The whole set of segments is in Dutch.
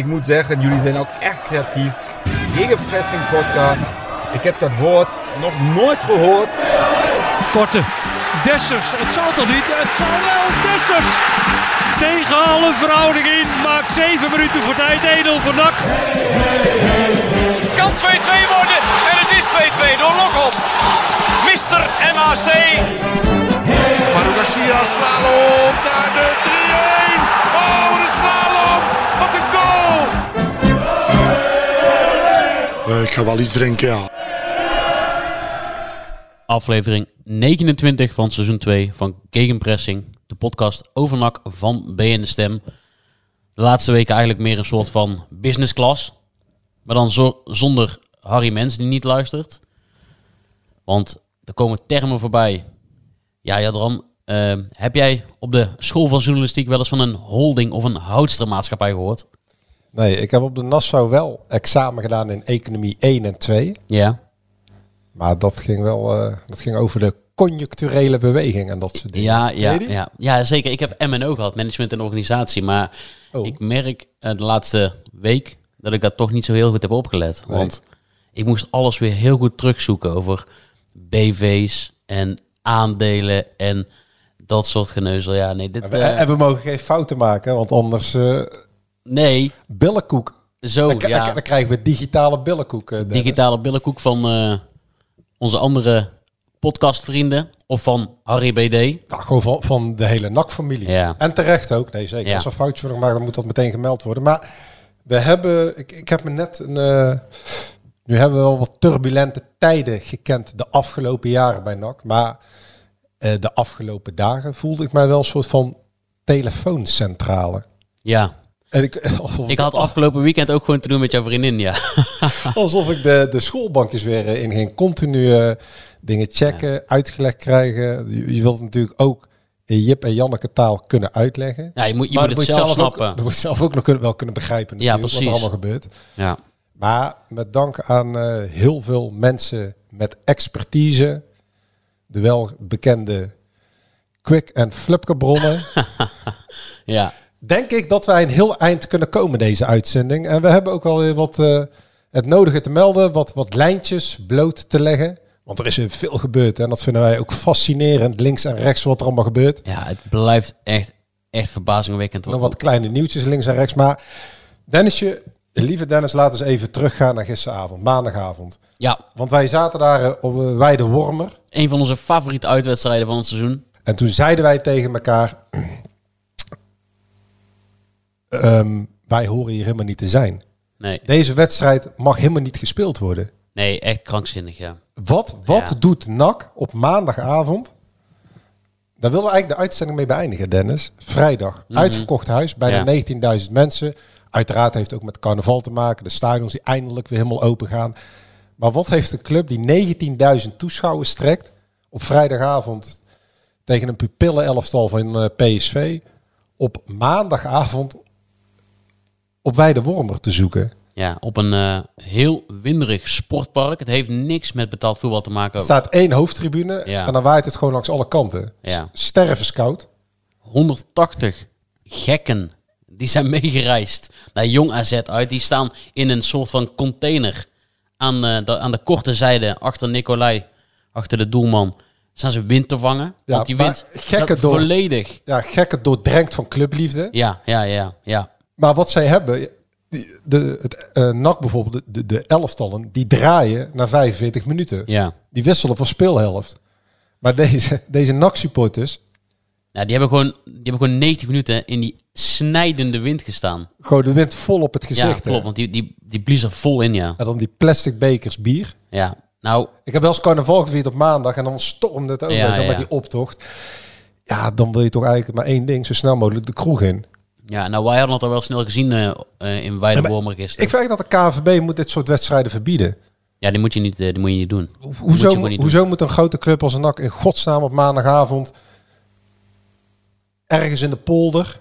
Ik moet zeggen, jullie zijn ook echt creatief. Gegenpressing podcast. Ik heb dat woord nog nooit gehoord. Korte. Dessers. Het zal toch niet? Het zal wel. Dessers. Tegen alle verhouding in. Maakt 7 minuten voor tijd. Edel NAC. Het kan 2-2 worden. En het is 2-2 door Lokop. Mister MAC. Manu Garcia slalom naar de 3-1. Oh, de slalom. Wat een Eh, ik ga wel iets drinken, ja. Aflevering 29 van seizoen 2 van Gegenpressing. De podcast over NAC van BN De Stem. De laatste weken eigenlijk meer een soort van business class. Maar dan zo- zonder Harry Mens die niet luistert. Want er komen termen voorbij. Ja, Jadran, eh, heb jij op de school van journalistiek wel eens van een holding of een houdstermaatschappij gehoord? Nee, ik heb op de Nassau wel examen gedaan in economie 1 en 2. Ja. Maar dat ging wel eh, dat ging over de conjuncturele beweging en dat soort dingen. Ja, ja, ja. ja, zeker. Ik heb MNO gehad, management en organisatie. Maar Oh. ik merk eh, de laatste week dat ik dat toch niet zo heel goed heb opgelet. Nee. Want ik moest alles weer heel goed terugzoeken over BV's en aandelen en dat soort geneuzel. Ja, nee, dit... En we, eh, en we mogen geen fouten maken, want anders eh nee, billenkoek. zo, dan, ja. dan, dan krijgen we digitale billenkoek. eh, Dennis. digitale billenkoek van eh, onze andere podcastvrienden. Of van Harry BD. Nou, gewoon van, van de hele NAC-familie. Ja. En terecht ook. Nee, zeker. Ja. Als er foutjes worden gemaakt, dan moet dat meteen gemeld worden. Maar we hebben... Ik, ik heb me net een... eh, nu hebben we wel wat turbulente tijden gekend de afgelopen jaren bij NAC. Maar de afgelopen dagen voelde ik mij wel een soort van telefooncentrale. Ja, En ik, alsof, ik had afgelopen weekend ook gewoon te doen met jouw vriendin, ja. alsof ik de, de schoolbankjes weer eh, inging. Continu eh, dingen checken, uitgelegd krijgen. Je, je wilt natuurlijk ook in Jip en Janneke taal kunnen uitleggen. Ja, je moet, je Maar moet het zelf ook, snappen. moet je zelf ook nog kunnen, wel kunnen begrijpen Ja, wat er allemaal gebeurt. Ja. Maar met dank aan eh, heel veel mensen met expertise, de wel bekende quick- en flupke-bronnen, ja. Denk ik dat wij een heel eind kunnen komen deze uitzending. En we hebben ook wel weer wat eh, het nodige te melden, wat, wat lijntjes bloot te leggen. Want er is veel gebeurd en dat vinden wij ook fascinerend, links en rechts wat er allemaal gebeurt. Ja, het blijft echt, echt verbazingwekkend. Nog wat kleine nieuwtjes links en rechts. Maar Dennisje, lieve Dennis, laten we eens even teruggaan naar gisteravond, maandagavond. Ja, Want wij zaten daar eh, op een Weide Wormer. een van onze favoriete uitwedstrijden van het seizoen. En toen zeiden wij tegen elkaar... ehm, wij horen hier helemaal niet te zijn. Nee, Deze wedstrijd mag helemaal niet gespeeld worden. nee echt krankzinnig, ja. Wat, wat Ja. doet NAC op maandagavond? Daar willen we eigenlijk de uitzending mee beëindigen, Dennis. Vrijdag, uitverkocht huis, bijna. Ja. 19.000 mensen. Uiteraard heeft het ook met carnaval te maken. De stadions die eindelijk weer helemaal open gaan. Maar wat heeft een club die 19.000 toeschouwers trekt op vrijdagavond tegen een pupillen elftal van eh, PSV op maandagavond op Weide Wormer te zoeken? Ja, op een eh, heel winderig sportpark. Het heeft niks met betaald voetbal te maken. Er staat één hoofdtribune Ja. en dan waait het gewoon langs alle kanten. Ja. Stervenscout. 180 gekken die zijn meegereisd naar Jong AZ uit. Die staan in een soort van container aan, eh, de, aan de korte zijde achter Nicolai, achter de doelman. Staan ze wind te vangen. Ja, want die wind gekke dat door- volledig. Ja, gekke doordrenkt van clubliefde. Ja, ja, ja, ja. Maar wat zij hebben, de, het eh, NAC bijvoorbeeld, de, de elftallen, die draaien na 45 minuten. ja. Die wisselen van speelhelft. Maar deze, deze NAC-supporters, Nou, die hebben, gewoon, die hebben gewoon 90 minuten in die snijdende wind gestaan. gewoon de wind vol op het gezicht. ja, hè. klopt. Want die, die, die blies er vol in, ja. En dan die plastic bekers bier. Ja, nou, Ik heb wel eens carnaval gevierd op maandag en dan stormde het ook Ja, ja. met die optocht. Ja, dan wil je toch eigenlijk maar één ding, zo snel mogelijk de kroeg in. Ja, nou wij hadden het al wel snel gezien eh, eh, in Weidewormer gisteren. Ik vind dat de KVB moet dit soort wedstrijden verbieden. Ja, die moet je niet, eh, die moet je niet doen. Die moet Hoezo, doen. hoezo moet een grote club als een NAC in godsnaam op maandagavond ergens in de polder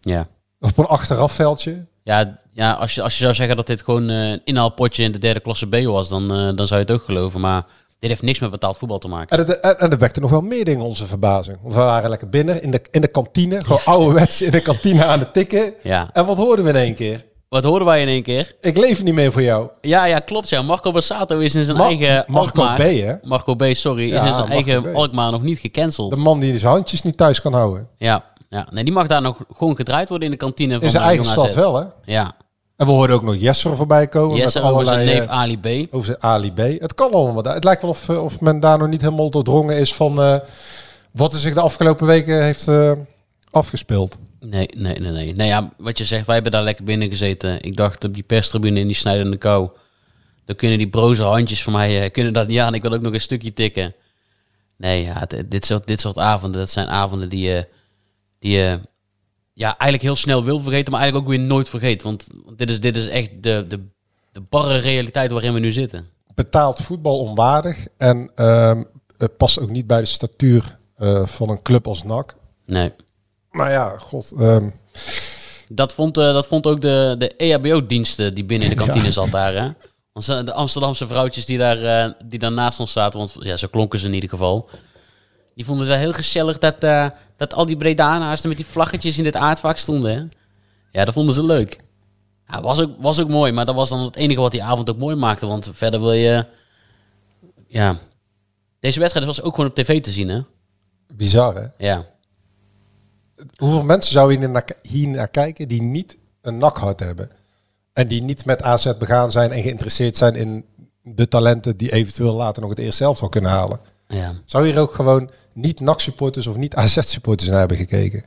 Ja. of op een achterafveldje? Ja, ja als, je, als je zou zeggen dat dit gewoon een inhaalpotje in de derde klasse B was, dan, dan zou je het ook geloven. Maar dit heeft niks met betaald voetbal te maken. En, het- en, en er wekte nog wel meer dingen onze verbazing. Want we waren lekker binnen in de, in de kantine, gewoon ouderwets in de kantine aan het tikken. Ja. En wat hoorden we in één keer? Wat hoorden wij in één keer? Ik leef niet meer voor jou. Ja, ja, klopt. Ja. Marco Bassato is in zijn Ma- eigen Marco Alkmaar- B, hè? Marco B, sorry. Ja, is in zijn Marco eigen B. Alkmaar nog niet gecanceld. De man die zijn handjes niet thuis kan houden. Ja, ja. Nee, die mag daar nog gewoon gedraaid worden in de kantine van In zijn eh, eigen stad wel, hè? Ja. En we hoorden ook nog Jesser voorbij komen. Jesse met over zijn allerlei, neef eh, Ali B. over zijn Ali B. Het kan allemaal. Het lijkt wel of, eh, of men daar nog niet helemaal doordrongen is van eh, wat er zich de afgelopen weken heeft eh, afgespeeld. Nee, nee, nee, nee. Nee, ja, wat je zegt, wij hebben daar lekker binnen gezeten. Ik dacht op die perstribune in die snijdende kou. Dan kunnen die broze handjes van mij eh, kunnen dat niet aan. Ik wil ook nog een stukje tikken. Nee, ja, dit, soort, dit soort avonden, dat zijn avonden die je die je ja, eigenlijk heel snel wil vergeten, maar eigenlijk ook weer nooit vergeet. Want dit is, dit is echt de, de, de barre realiteit waarin we nu zitten. Betaald voetbal onwaardig. En ehm, het past ook niet bij de statuur eh, van een club als NAC. Nee. Maar ja, god. ehm, Dat vond, eh, dat vond ook de, de EHBO-diensten die binnen in de kantine Ja. zat daar. Hè? Want ze- de Amsterdamse vrouwtjes die daar, eh, die daar naast ons zaten, want ja, zo klonken ze in ieder geval. Die vonden het wel heel gezellig dat, eh, dat al die Bredana's er met die vlaggetjes in dit aardvak stonden. Hè? Ja, dat vonden ze leuk. Ja, was, ook, was ook mooi, maar dat was dan het enige wat die avond ook mooi maakte. Want verder wil je... Ja, deze wedstrijd was ook gewoon op tv te zien, hè? bizar, hè? Ja. Hoeveel mensen zou je hier naar, hier naar kijken die niet een nakhart hebben? En die niet met AZ begaan zijn en geïnteresseerd zijn in de talenten die eventueel later nog het eerste zelf zal kunnen halen. Ja. Zou hier ook gewoon niet NAC-supporters of niet AZ-supporters naar hebben gekeken?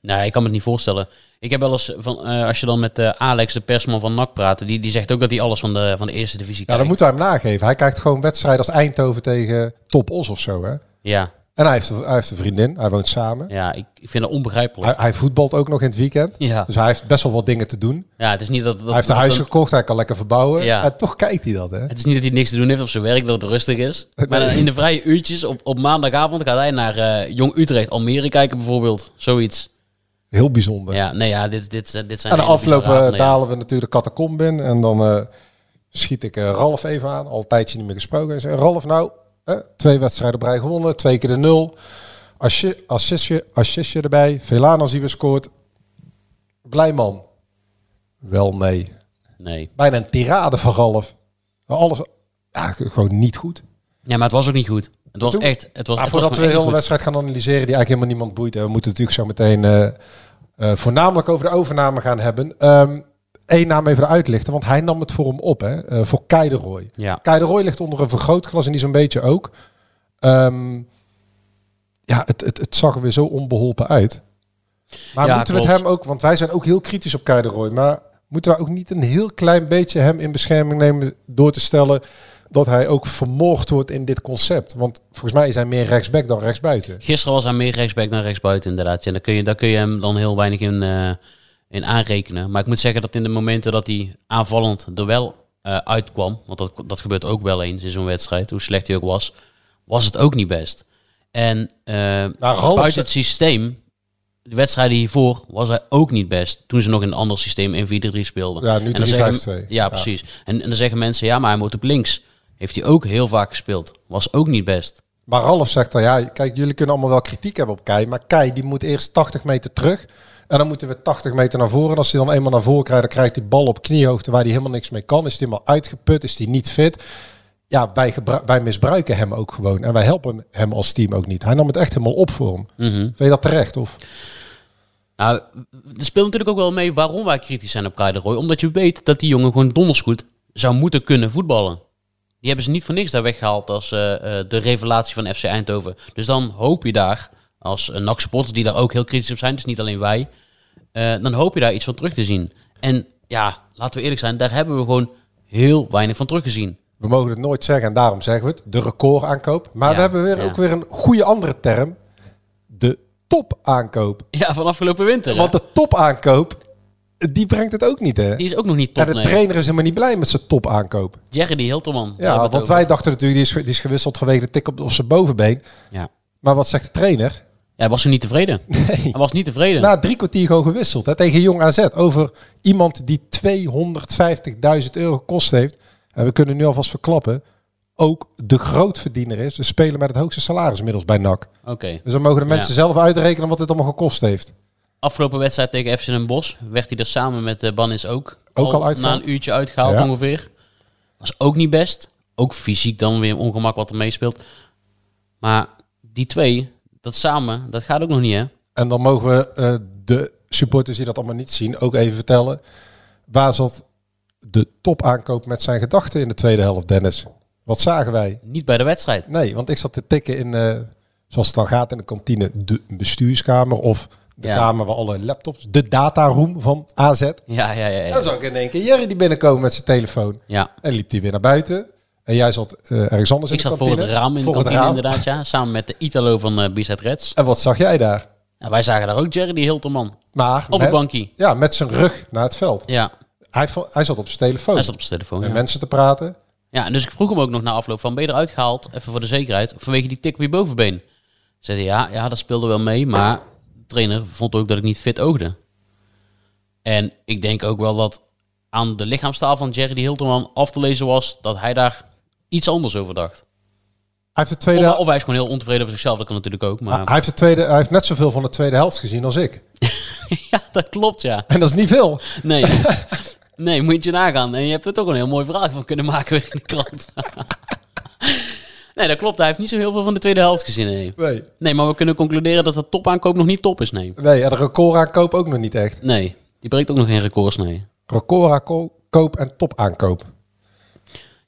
Nee, ik kan me het niet voorstellen. Ik heb wel eens, van, eh, als je dan met eh, Alex, de persman van NAC, praat, die, die zegt ook dat hij alles van de, van de eerste divisie Ja, kijkt. dan moeten wij hem nageven. Hij kijkt gewoon wedstrijden als Eindhoven tegen Top Os of zo. Hè? Ja, En hij heeft, hij heeft een vriendin, hij woont samen. ja ik, ik vind het onbegrijpelijk. Hij, hij voetbalt ook nog in het weekend. Ja. Dus hij heeft best wel wat dingen te doen. ja, het is niet dat... dat hij heeft een dat- huis dat- gekocht, hij kan lekker verbouwen. Ja. En toch kijkt hij dat, hè? Het is niet dat hij niks te doen heeft op zijn werk, dat het rustig is. Maar in de vrije uurtjes op, op maandagavond gaat hij naar eh, Jong Utrecht, Almere kijken bijvoorbeeld. Zoiets. Heel bijzonder. Ja, nee, ja, dit, dit, dit zijn En de afloop bizarre eh, dalen we natuurlijk de catacomb in. En dan eh, schiet ik Ralf even aan. Al een tijdje niet meer gesproken. En zeg, Ralf, nou, eh, twee wedstrijden op rij gewonnen. Twee keer de nul. Assi- Assistje, assistje erbij. Velana zien we scoort. Blij man. Wel nee. Nee. Bijna een tirade van Ralf. Alles, ja, gewoon niet goed. Ja, maar het was ook niet goed. Het was Toen- echt... Het was, Maar het voordat was we de gewoon hele wedstrijd gaan analyseren, die eigenlijk helemaal niemand boeit. En we moeten natuurlijk zo meteen eh, eh, voornamelijk over de overname gaan hebben. Eén naam even uitlichten, want hij nam het voor hem op, hè, eh, voor Kei de Roy. goed. Ja. Ligt onder een vergrootglas en die zo'n beetje ook. Ehm, ja, het, het, het zag er weer zo onbeholpen uit. Maar Ja, moeten we het hem ook, want wij zijn ook heel kritisch op Kei de Roy, maar moeten we ook niet een heel klein beetje hem in bescherming nemen door te stellen dat hij ook vermoord wordt in dit concept? Want volgens mij is hij meer rechtsback dan rechtsbuiten. Gisteren was hij meer rechtsback dan rechtsbuiten inderdaad. Ja, daar, kun je, daar kun je hem dan heel weinig in, eh, in aanrekenen. Maar ik moet zeggen dat in de momenten dat hij aanvallend er wel eh, uitkwam, want dat, dat gebeurt ook wel eens in zo'n wedstrijd, hoe slecht hij ook was, was het ook niet best. En Nou, Ralf buiten het systeem, de wedstrijden hiervoor, was hij ook niet best. Toen ze nog in een ander systeem in 4-3 speelden. Ja, nu En dan zeggen- 3-5-2. Ja, Ja. precies. En, en dan zeggen mensen, ja, maar hij moet op links. Heeft hij ook heel vaak gespeeld. Was ook niet best. Maar Ralf zegt dan, ja, kijk, jullie kunnen allemaal wel kritiek hebben op Kei, maar Kei die moet eerst 80 meter terug. En dan moeten we 80 meter naar voren. En als hij dan eenmaal naar voren krijgt, dan krijgt hij bal op kniehoogte waar hij helemaal niks mee kan. Is hij helemaal uitgeput, is hij niet fit. Ja, wij, wij misbruiken hem ook gewoon. En wij helpen hem als team ook niet. Hij nam het echt helemaal op voor hem. Mhm. Vind je dat terecht? Of? Nou, er speelt natuurlijk ook wel mee waarom wij kritisch zijn op Kai de Roy. Omdat je weet dat die jongen gewoon donders goed zou moeten kunnen voetballen. Die hebben ze niet voor niks daar weggehaald als eh, eh, de revelatie van FC Eindhoven. Dus dan hoop je daar, als uh, NAC supporters die daar ook heel kritisch op zijn, dus niet alleen wij, eh, dan hoop je daar iets van terug te zien. En ja, laten we eerlijk zijn, daar hebben we gewoon heel weinig van teruggezien. We mogen het nooit zeggen en daarom zeggen we het. De recordaankoop. Maar Ja, we hebben weer, ja. ook weer een goede andere term. De topaankoop. Ja, van afgelopen winter. hè? Want de topaankoop, die brengt het ook niet, hè? Die is ook nog niet top, en de nee. trainer is helemaal niet blij met zijn topaankoop. Jerry die Hilterman. Ja, want wij dachten natuurlijk, die is, die is gewisseld vanwege de tik op, op zijn bovenbeen. Ja. Maar wat zegt de trainer? Hij was er niet tevreden. Nee. Hij was niet tevreden. Na drie kwartier gewoon gewisseld hè, tegen Jong AZ. Over iemand die 250.000 euro gekost heeft. En we kunnen nu alvast verklappen. Ook de grootverdiener is. De speler met het hoogste salaris inmiddels bij NAC. Oké. Dus dan mogen de mensen Ja. zelf uitrekenen wat dit allemaal gekost heeft. afgelopen wedstrijd tegen FC Den Bosch werd hij er samen met uh, Banis ook, Ook al na uitgehaald? een uurtje uitgehaald Ja. ongeveer. Was ook niet best. Ook fysiek dan weer ongemak wat er meespeelt. Maar die twee, dat samen, dat gaat ook nog niet hè. En dan mogen we eh, de supporters die dat allemaal niet zien ook even vertellen. Waar zat de topaankoop met zijn gedachten in de tweede helft, Dennis? Wat zagen wij? Niet bij de wedstrijd. Nee, want ik zat te tikken in, eh, zoals het dan gaat in de kantine, de bestuurskamer of de Ja. kamer waar alle laptops, de dataroom van AZ. Ja, ja, ja. Ja. dan zag ik in één keer Jerry die binnenkomen met zijn telefoon. ja. En liep hij weer naar buiten. En jij zat eh, ergens anders Ik in de zat voor het raam in de Voor kantine raam. inderdaad, ja. Samen met de Italo van eh Bizet Reds. En wat zag jij daar? Ja, wij zagen daar ook Jerry die Hilterman. Maar Op een bankie. Ja, met zijn rug naar het veld. Ja, Hij, hij zat op zijn telefoon. hij zat op zijn telefoon. met Ja. mensen te praten. ja, en dus ik vroeg hem ook nog na afloop van, ben je eruit gehaald? Even voor de zekerheid. Vanwege die tik op je bovenbeen. Zei hij, ja, ja, dat speelde wel mee. Maar de trainer vond ook dat ik niet fit oogde. En ik denk ook wel dat aan de lichaamstaal van Jerry die Hilterman af te lezen was dat hij daar iets anders over dacht. Hij heeft, de tweede, Of, of hij is gewoon heel ontevreden over zichzelf, dat kan natuurlijk ook. Maar hij, heeft de tweede, hij heeft net zoveel van de tweede helft gezien als ik. ja, dat klopt, ja. En dat is niet veel. Nee. nee, moet je nagaan. En je hebt er toch een heel mooi verhaal van kunnen maken weer in de krant. nee, dat klopt. Hij heeft niet zo heel veel van de tweede helft gezien. Nee. Nee. nee, maar we kunnen concluderen dat de topaankoop nog niet top is. Nee. Nee, en de recordaankoop ook nog niet echt. Nee, die breekt ook nog geen records. Nee. Recordaankoop en topaankoop.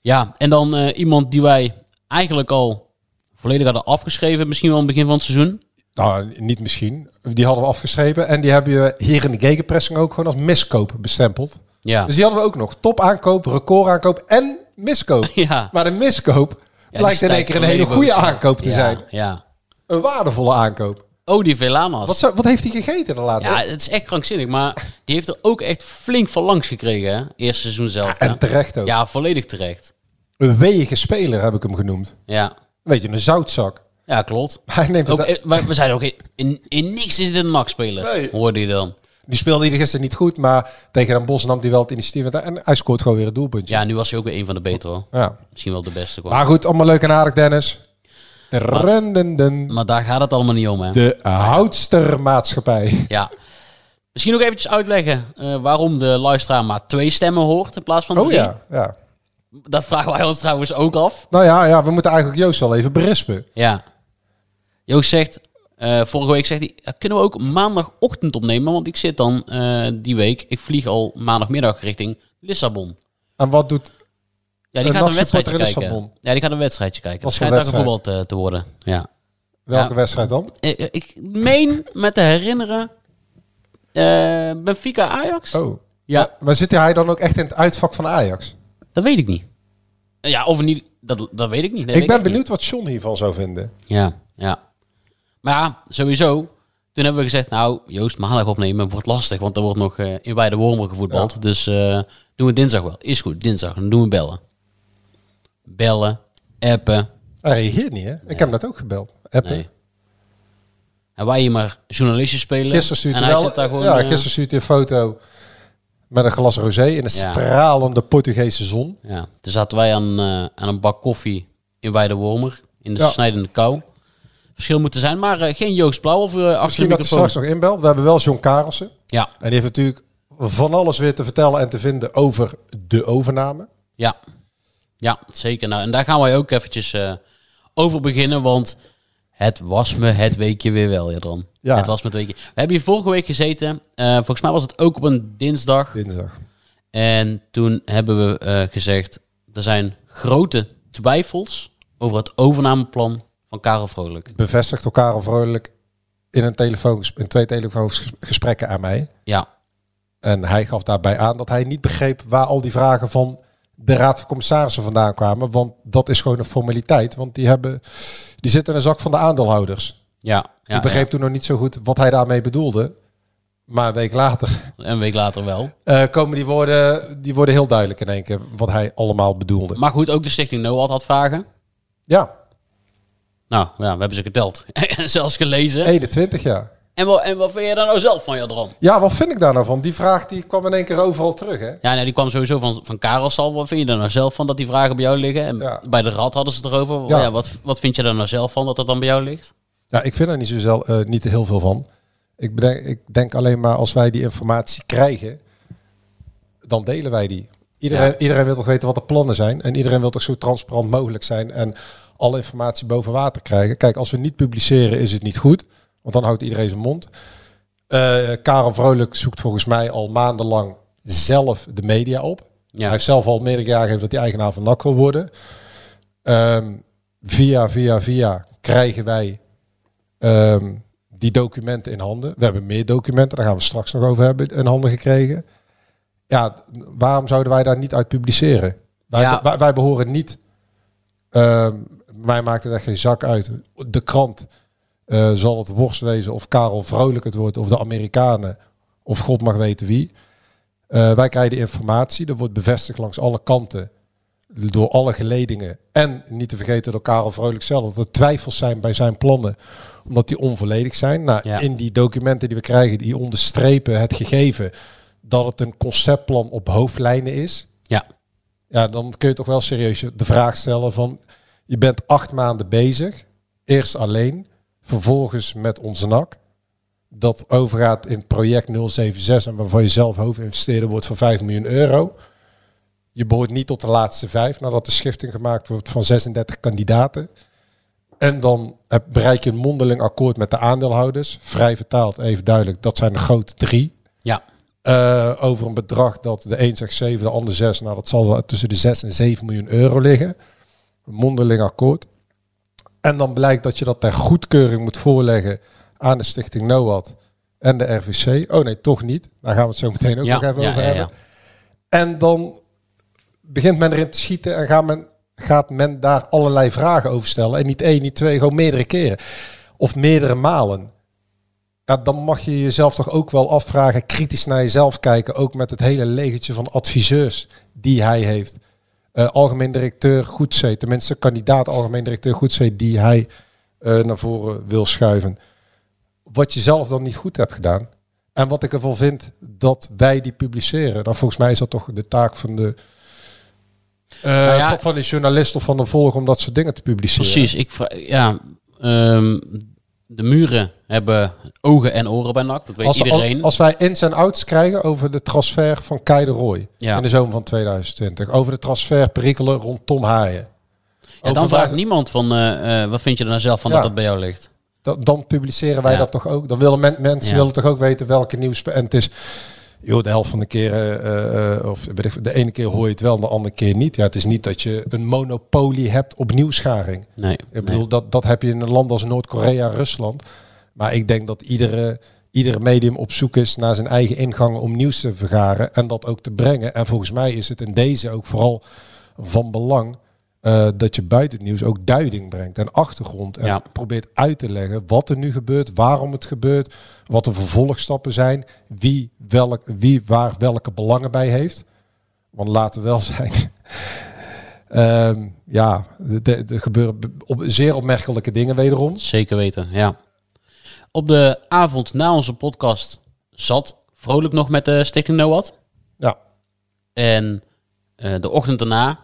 Ja, en dan eh, iemand die wij eigenlijk al volledig hadden afgeschreven. Misschien wel in het begin van het seizoen. Nou, niet misschien. Die hadden we afgeschreven. En die hebben je hier in de gegenpressing ook gewoon als miskoop bestempeld. Ja. Dus die hadden we ook nog. Topaankoop, recordaankoop en miskoop. ja. Maar de miskoop Ja, blijkt in één keer een hele goede aankoop te Ja, zijn. Ja. Een waardevolle aankoop. Oh, die Velanas. Wat, zou- wat heeft hij gegeten de laatste? Ja, het is echt krankzinnig. Maar die heeft er ook echt flink van langs gekregen. Hè? Eerste seizoen zelf. en terecht ook. Ja, volledig terecht. Een weeige speler heb ik hem genoemd. Ja, Weet je, een zoutzak. ja klopt. Hij neemt Ook, het, we zijn ook in, in, in niks is dit een NAC-speler, Nee. hoorde je dan. die speelde hij gisteren niet goed, maar tegen Den Bos nam hij wel het initiatief. En hij scoort gewoon weer een doelpuntje. Ja, nu was hij ook weer een van de betere. Ja. Misschien wel de beste. gewoon. Maar goed, allemaal leuk en aardig, Dennis. Rendenden, Maar daar gaat het allemaal niet om, hè. de houdstermaatschappij. Ja. Misschien nog eventjes uitleggen eh, waarom de luisteraar maar twee stemmen hoort in plaats van Oh drie. ja, ja. Dat vragen wij ons trouwens ook af. Nou ja, ja, we moeten eigenlijk Joost wel even berispen. Ja. Joost zegt, eh, vorige week zegt hij, "Ja, kunnen we ook maandagochtend opnemen? Want ik zit dan eh, die week, ik vlieg al maandagmiddag richting Lissabon. En wat doet... Ja, die gaat een wedstrijdje kijken. Ja, die gaat een wedstrijdje kijken. Voor schijnt daar wedstrijd? gevoetbald eh, te worden. Ja. Welke Ja. wedstrijd dan? Eh, eh, Ik meen me te herinneren eh, Benfica Ajax. Oh. Ja. Maar, maar zit hij dan ook echt in het uitvak van Ajax? Dat weet ik niet. Ja, of niet, dat, dat weet ik niet. Nee, ik ben benieuwd wat John hiervan zou vinden. Ja, ja. Maar ja, sowieso. Toen hebben we gezegd, nou, Joost, maandag opnemen wordt lastig, want er wordt nog in beide Wormer gevoetbald. Dus doen we dinsdag wel. Is goed, dinsdag. Dan doen we bellen. Bellen, appen. Hij reageert niet, hè? Ik heb hem net ook gebeld. Appen. Nee. En wij hier maar journalistjes spelen. Gisteren stuurt hij wel... gewoon... ja, eh, gisteren stuurt hij een foto met een glas rosé in de Ja. stralende Portugese zon. Ja, toen zaten wij aan, eh, aan een bak koffie in Weidewormer. In de Ja. snijdende kou. Verschil moeten zijn, maar eh, geen Joost Blauw of uh, achter Misschien dat hij straks nog inbelt. We hebben wel John Karelsen. Ja, En die heeft natuurlijk van alles weer te vertellen en te vinden over de overname. ja. Ja, zeker. Nou, en daar gaan wij ook eventjes eh, over beginnen, want het was me het weekje weer wel, ja. Het was me het weekje. We hebben hier vorige week gezeten. Eh, volgens mij was het ook op een dinsdag. Dinsdag. En toen hebben we eh, gezegd, er zijn grote twijfels over het overnameplan van Karel Vrolijk. Bevestigt door Karel Vrolijk in, een telefoon, in twee telefoongesprekken aan mij. Ja, En hij gaf daarbij aan dat hij niet begreep waar al die vragen van de Raad van Commissarissen vandaan kwamen. Want dat is gewoon een formaliteit. Want die, hebben, die zitten in een zak van de aandeelhouders. ja. ja ik begreep toen nog niet zo goed wat hij daarmee bedoelde. Maar een week later ja. Een week later wel. eh, komen die woorden, die worden heel duidelijk in één keer wat hij allemaal bedoelde. Maar goed, ook de Stichting NOAD had vragen. Ja, Nou, ja, we hebben ze geteld. en zelfs gelezen. 21 jaar. En, wat, en wat vind je daar nou zelf van, Jadran? Ja, wat vind ik daar nou van? Die vraag die kwam in één keer overal terug, hè? Ja, nee, die kwam sowieso van, van Karel Sal. Wat vind je daar nou zelf van dat die vragen bij jou liggen? En Ja. bij de Rad hadden ze het erover. Ja. Ja. wat, wat vind je daar nou zelf van dat dat dan bij jou ligt? Ja, ik vind er niet zo zel, eh, niet heel veel van. Ik, bedenk, ik denk alleen maar als wij die informatie krijgen, dan delen wij die. Iedereen, Ja. iedereen wil toch weten wat de plannen zijn. En iedereen wil toch zo transparant mogelijk zijn en alle informatie boven water krijgen. Kijk, als we niet publiceren is het niet goed. Want dan houdt iedereen zijn mond. Eh, Karel Vrolijk zoekt volgens mij al maandenlang zelf de media op. Ja. Hij heeft zelf al meerdere jaren gegeven dat hij eigenaar van NAC wil worden. Ehm, via, via, via krijgen wij ehm, die documenten in handen. We hebben meer documenten, daar gaan we straks nog over hebben, in handen gekregen. Ja, waarom zouden wij daar niet uit publiceren? Wij, Ja. wij, wij behoren niet... ehm, mij maakt het echt geen zak uit. De krant eh, zal het Worst wezen of Karel Vrolijk het wordt of de Amerikanen of God mag weten wie. Eh, wij krijgen de informatie, dat wordt bevestigd langs alle kanten door alle geledingen. En niet te vergeten door Karel Vrolijk zelf, dat er twijfels zijn bij zijn plannen, omdat die onvolledig zijn. Nou, Ja. In die documenten die we krijgen, die onderstrepen het gegeven dat het een conceptplan op hoofdlijnen is. Ja. Ja, dan kun je toch wel serieus de vraag stellen van, je bent acht maanden bezig, eerst alleen, vervolgens met onze NAC. Dat overgaat in project 076 en waarvan je zelf hoofdinvesteerder wordt van 5 miljoen euro. Je behoort niet tot de laatste vijf nadat de schifting gemaakt wordt van 36 kandidaten. En dan bereik je een mondeling akkoord met de aandeelhouders. Vrij vertaald, even duidelijk, dat zijn de grote drie. Ja. Eh, over een bedrag dat de een zegt 7, de ander 6. Nou, dat zal wel tussen de 6 en 7 miljoen euro liggen. Een mondeling akkoord. En dan blijkt dat je dat ter goedkeuring moet voorleggen aan de Stichting NOAD en de RVC. Oh nee, toch niet. Daar gaan we het zo meteen ook Ja, nog even ja, over ja, hebben. ja. En dan begint men erin te schieten en gaat men, gaat men daar allerlei vragen over stellen. En niet één, niet twee, gewoon meerdere keren. Of meerdere malen. Ja, dan mag je jezelf toch ook wel afvragen, kritisch naar jezelf kijken. Ook met het hele legertje van adviseurs die hij heeft. Eh, algemeen directeur Goedzee, tenminste kandidaat algemeen directeur Goedzee die hij eh, naar voren wil schuiven. Wat je zelf dan niet goed hebt gedaan. En wat ik ervan vind dat wij die publiceren. Dan volgens mij is dat toch de taak van de, eh, Nou ja. van, de journalist of van de volger om dat soort dingen te publiceren. Precies. Ik vra- ja, ehm, de muren hebben ogen en oren bij NAC. Dat weet Als, iedereen. als, als wij ins en outs krijgen over de transfer van Kai de Roy Ja. in de zomer van 2020. Over de transferperikelen rond Tom Haaien. ja, dan vraagt niemand van, eh, eh, wat vind je er nou zelf van Ja. dat dat bij jou ligt? dan, dan publiceren wij dat toch ook. Dan willen men- mensen willen toch ook weten welke nieuws. En het is, joh, de helft van de keren, eh, eh, of de ene keer hoor je het wel, de andere keer niet. Ja, het is niet dat je een monopolie hebt op nieuwsgaring. Nee. Ik bedoel, dat, dat heb je in een land als Noord-Korea, Rusland. Maar ik denk dat iedere, iedere medium op zoek is naar zijn eigen ingangen om nieuws te vergaren en dat ook te brengen. En volgens mij is het in deze ook vooral van belang eh, dat je buiten het nieuws ook duiding brengt en achtergrond. En Ja. probeert uit te leggen wat er nu gebeurt, waarom het gebeurt, wat de vervolgstappen zijn, wie, welk, wie waar welke belangen bij heeft. Want laten we wel zijn. Ehm, ja, er gebeuren op, zeer opmerkelijke dingen wederom. Zeker weten, ja. Op de avond na onze podcast zat Vrolijk nog met de Stichting NOAD. Ja, En eh, de ochtend daarna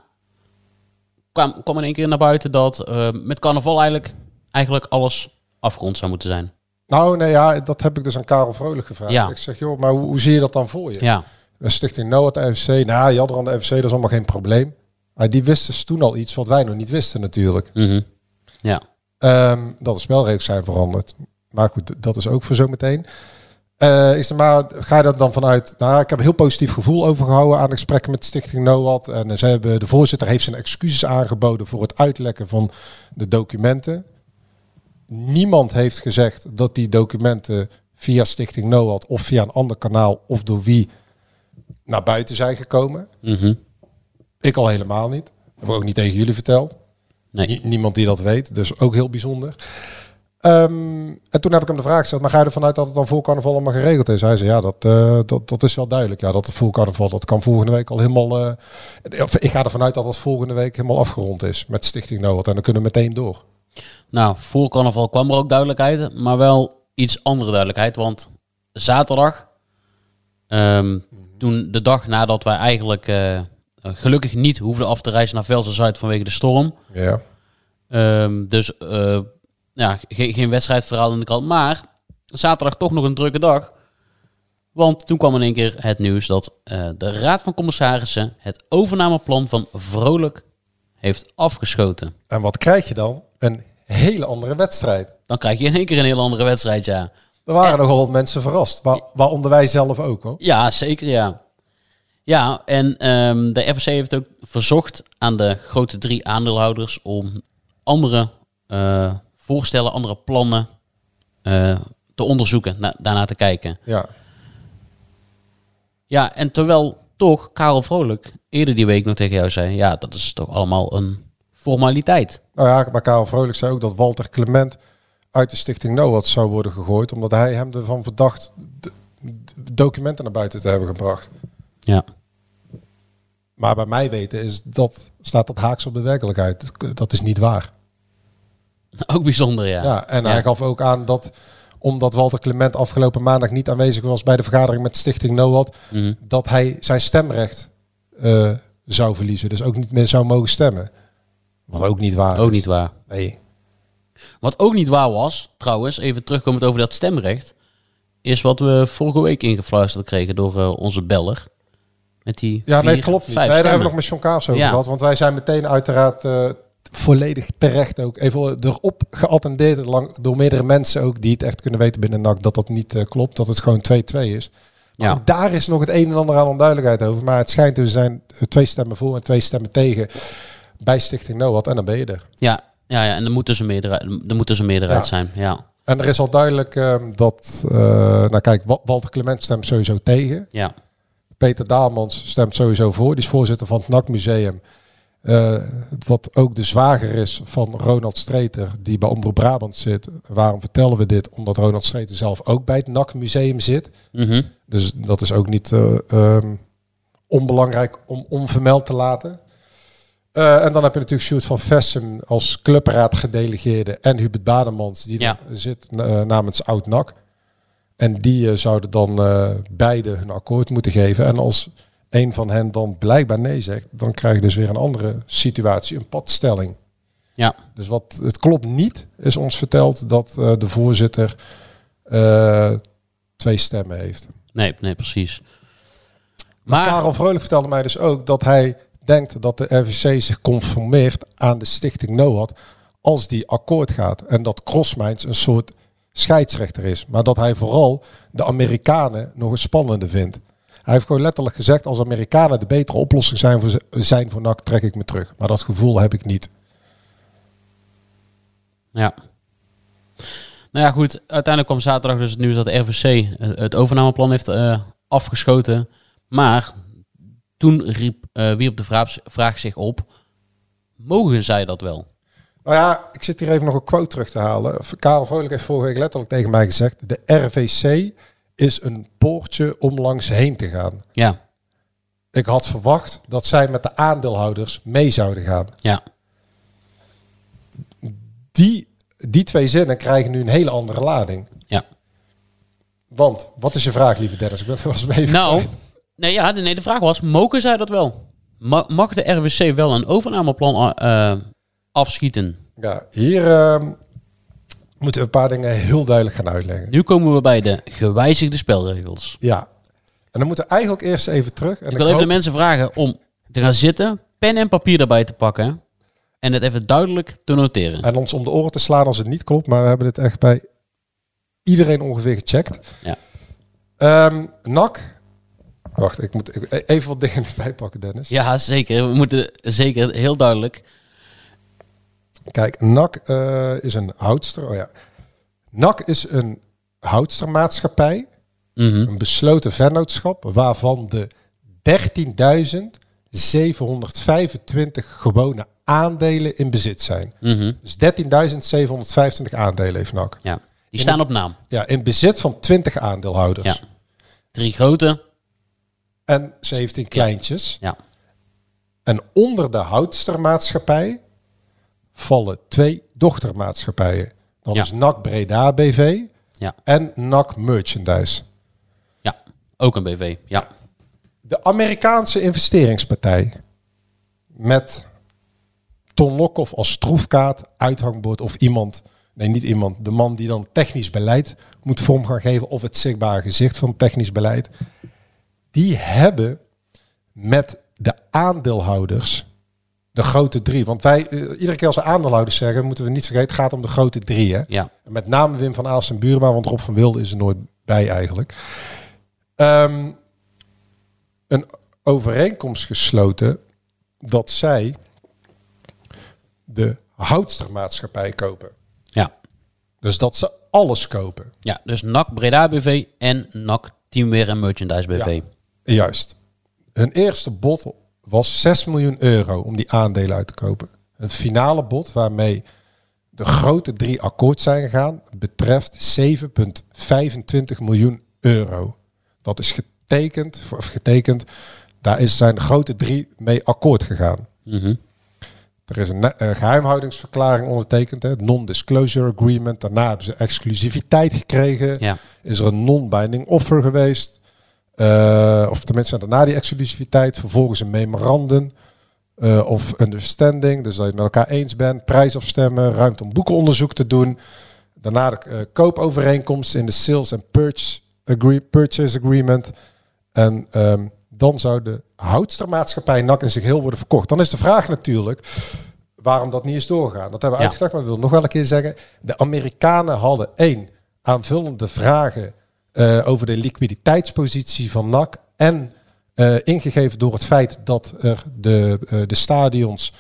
kwam, kwam in één keer naar buiten dat eh, met carnaval eigenlijk, eigenlijk alles afgerond zou moeten zijn. nou nee, ja, dat heb ik dus aan Karel Vrolijk gevraagd. Ja. Ik zeg, joh, maar hoe, hoe zie je dat dan voor je? Ja, De Stichting Noord, de FC, nou, je had er aan de FC, dat is allemaal geen probleem. Maar die wisten dus toen al iets wat wij nog niet wisten natuurlijk. mhm. ja. Ehm, dat de spelregels zijn veranderd. Maar goed, dat is ook voor zometeen. Eh is er maar, ga je dat dan vanuit... Nou, ik heb een heel positief gevoel overgehouden aan de gesprekken met Stichting NOAD. En eh, ze hebben, de voorzitter heeft zijn excuses aangeboden voor het uitlekken van de documenten. Niemand heeft gezegd dat die documenten via Stichting NOAD of via een ander kanaal of door wie naar buiten zijn gekomen. mhm. Ik al helemaal niet. Dat heb ik ook niet tegen jullie verteld. Nee. Nie- niemand die dat weet, dus ook heel bijzonder. Ehm, en toen heb ik hem de vraag gesteld, maar ga je ervan uit dat het dan voor carnaval allemaal geregeld is? Hij zei, ja, dat, eh, dat, dat is wel duidelijk. Ja, dat het voor carnaval, dat kan volgende week al helemaal... eh, ik ga ervan uit dat het volgende week helemaal afgerond is met Stichting Noord. En dan kunnen we meteen door. Nou, voor carnaval kwam er ook duidelijkheid, maar wel iets andere duidelijkheid. Want zaterdag, ehm, toen de dag nadat wij eigenlijk eh, gelukkig niet hoefden af te reizen naar Velsen Zuid vanwege de storm. Ja. Ehm, dus ja, geen, geen wedstrijdverhaal in de krant. Maar zaterdag toch nog een drukke dag. Want toen kwam in één keer het nieuws dat eh, de Raad van Commissarissen het overnameplan van Vrolijk heeft afgeschoten. En wat krijg je dan? Een hele andere wedstrijd. Dan krijg je in één keer een heel andere wedstrijd, ja. Er waren nogal wat mensen verrast. Wa- waaronder wij zelf ook hoor. Ja, zeker ja. Ja, en ehm, de FSC heeft ook verzocht aan de grote drie aandeelhouders om andere eh, voorstellen, andere plannen eh, te onderzoeken, na, daarna te kijken. Ja. Ja, en terwijl toch Karel Vrolijk eerder die week nog tegen jou zei, ja, dat is toch allemaal een formaliteit. Nou ja, maar Karel Vrolijk zei ook dat Walter Clement uit de stichting NOAD zou worden gegooid. Omdat hij hem ervan verdacht de- de documenten naar buiten te hebben gebracht. Ja, Maar bij mij weten is dat, staat dat haaks op de werkelijkheid. Dat is niet waar. ook bijzonder, ja. Ja, en Ja. hij gaf ook aan dat omdat Walter Clement afgelopen maandag niet aanwezig was bij de vergadering met Stichting NOAD, Mhm. dat hij zijn stemrecht eh, zou verliezen. Dus ook niet meer zou mogen stemmen. Wat ook niet waar Ook is. niet waar. Nee. Wat ook niet waar was, trouwens, even terugkomend over dat stemrecht, is wat we vorige week ingefluisterd kregen door eh, onze beller. Met die Ja, nee, vier, klopt niet. vijf Nee, daar hebben we nog met John Kaas over Ja. gehad. Want wij zijn meteen uiteraard eh, volledig terecht ook even erop geattendeerd lang, door meerdere mensen ook die het echt kunnen weten binnen NAC dat dat niet eh, klopt. Dat het gewoon 2-2 is. Ja. ook daar is nog het een en ander aan onduidelijkheid over. Maar het schijnt dus er zijn eh, twee stemmen voor en twee stemmen tegen bij Stichting NOAD. En dan ben je er. Ja, ja, ja, en er moet dus een meerderheid, er moet dus een meerderheid Ja. zijn. Ja, En er is al duidelijk ehm, dat, eh, nou kijk, Wa- Walter Clement stemt sowieso tegen. ja, Peter Daalmans stemt sowieso voor. Die is voorzitter van het NAC Museum. Eh, wat ook de zwager is van Ronald Streeter, die bij Omroep Brabant zit. Waarom vertellen we dit? Omdat Ronald Streeter zelf ook bij het NAC Museum zit. Mhm. Dus dat is ook niet eh, ehm, onbelangrijk om onvermeld te laten. Eh, en dan heb je natuurlijk Sjoerd van Vessen als clubraad gedelegeerde en Hubert Bademans, die Ja. dan zit namens Oud NAC. En die zouden dan beide hun akkoord moeten geven. En als een van hen dan blijkbaar nee zegt, dan krijg je dus weer een andere situatie, een padstelling. ja, Dus wat het klopt niet, is ons verteld dat eh, de voorzitter eh, twee stemmen heeft. nee, nee, precies. Maar Maar, Karel Vrolijk vertelde mij dus ook dat hij denkt dat de RVC zich conformeert aan de stichting NOAD als die akkoord gaat. En dat Crossminds een soort scheidsrechter is. Maar dat hij vooral de Amerikanen nog een spannende vindt. Hij heeft gewoon letterlijk gezegd, als Amerikanen de betere oplossing zijn voor, zijn voor NAC, trek ik me terug. Maar dat gevoel heb ik niet. ja. Nou ja, goed. Uiteindelijk kwam zaterdag dus het nieuws dat de RVC eh, het overnameplan heeft eh, afgeschoten. Maar toen riep, eh, wierp de vraag, vraag zich op, mogen zij dat wel? Nou ja, ik zit hier even nog een quote terug te halen. Karel Vrolijk heeft vorige week letterlijk tegen mij gezegd, de RVC is een poortje om langs heen te gaan. Ja, Ik had verwacht dat zij met de aandeelhouders mee zouden gaan. ja. Die, die twee zinnen krijgen nu een hele andere lading. Ja. Want, wat is je vraag, lieve Dennis? Ik ben was me even Nou, nee, ja, de, nee, de vraag was, mogen zij dat wel? Ma- mag de RWC wel een overnameplan eh, afschieten? Ja, hier ehm, moeten we een paar dingen heel duidelijk gaan uitleggen. Nu komen we bij de gewijzigde spelregels. Ja. En dan moeten we eigenlijk eerst even terug. En Ik wil even hoop- de mensen vragen om te gaan zitten, pen en papier erbij te pakken en het even duidelijk te noteren. En ons om de oren te slaan als het niet klopt. Maar we hebben dit echt bij iedereen ongeveer gecheckt. Ja. Ehm NAC. Wacht, ik moet even wat dingen erbij pakken, Dennis. Ja, zeker. We moeten zeker heel duidelijk. Kijk, NAC eh, is een houdster. Oh ja. NAC is een houdstermaatschappij. Mhm. Een besloten vennootschap waarvan de 13.725 gewone aandelen in bezit zijn. Mhm. Dus 13.725 aandelen heeft NAC. Ja. Die staan op naam. Ja, in bezit van 20 aandeelhouders. Ja. Drie grote. En 17 kleintjes. Ja. En onder de houdstermaatschappij vallen twee dochtermaatschappijen. Dat Ja. is NAC Breda BV Ja. en NAC Merchandise. Ja. Ook een BV. Ja. De Amerikaanse investeringspartij met Ton Lokhoff als stroefkaart, uithangbord of iemand Nee, niet iemand. De man die dan technisch beleid moet vorm gaan geven. Of het zichtbare gezicht van technisch beleid. Die hebben met de aandeelhouders de grote drie. Want wij, eh, iedere keer als we aandeelhouders zeggen, moeten we niet vergeten, het gaat om de grote drie. Hè? Ja. Met name Wim van Aalst en Buurma, want Rob van Wilde is er nooit bij eigenlijk. Ehm, een overeenkomst gesloten dat zij de houtstermaatschappij kopen. Ja. Dus dat ze alles kopen. ja, dus NAC Breda BV en NAC Teamwear en Merchandise BV. Juist. Hun eerste bod was 6 miljoen euro om die aandelen uit te kopen. Een finale bod waarmee de grote drie akkoord zijn gegaan betreft 7,25 miljoen euro. Dat is getekend, of getekend, daar is, zijn de grote drie mee akkoord gegaan. Mhm. Er is een, geheimhoudingsverklaring ondertekend, het non-disclosure agreement. Daarna hebben ze exclusiviteit gekregen. Ja. Is er een non-binding offer geweest. Eh, of tenminste daarna die exclusiviteit. Vervolgens een memorandum eh, of understanding. Dus dat je het met elkaar eens bent. Prijs afstemmen. Ruimte om boekenonderzoek te doen. Daarna de eh, koopovereenkomst in de sales and purchase, agree, purchase agreement. En ehm, dan zou de houtstermaatschappij NAC in zich heel worden verkocht. Dan is de vraag natuurlijk waarom dat niet is doorgegaan. Dat hebben we Ja. uitgelegd, maar ik wil nog wel een keer zeggen. De Amerikanen hadden één aanvullende vragen eh, over de liquiditeitspositie van NAC. En eh, ingegeven door het feit dat er de, eh, de stadions,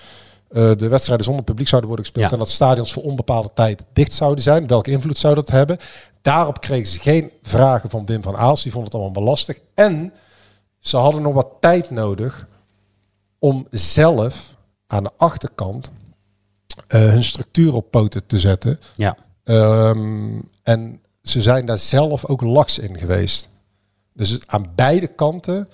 de wedstrijden zonder publiek zouden worden gespeeld. Ja. En dat stadions voor onbepaalde tijd dicht zouden zijn. Welke invloed zou dat hebben? Daarop kregen ze geen vragen van Wim van Aals. Die vond het allemaal lastig. En ze hadden nog wat tijd nodig om zelf aan de achterkant hun structuur op poten te zetten. Ja. Ehm, en ze zijn daar zelf ook laks in geweest. Dus aan beide kanten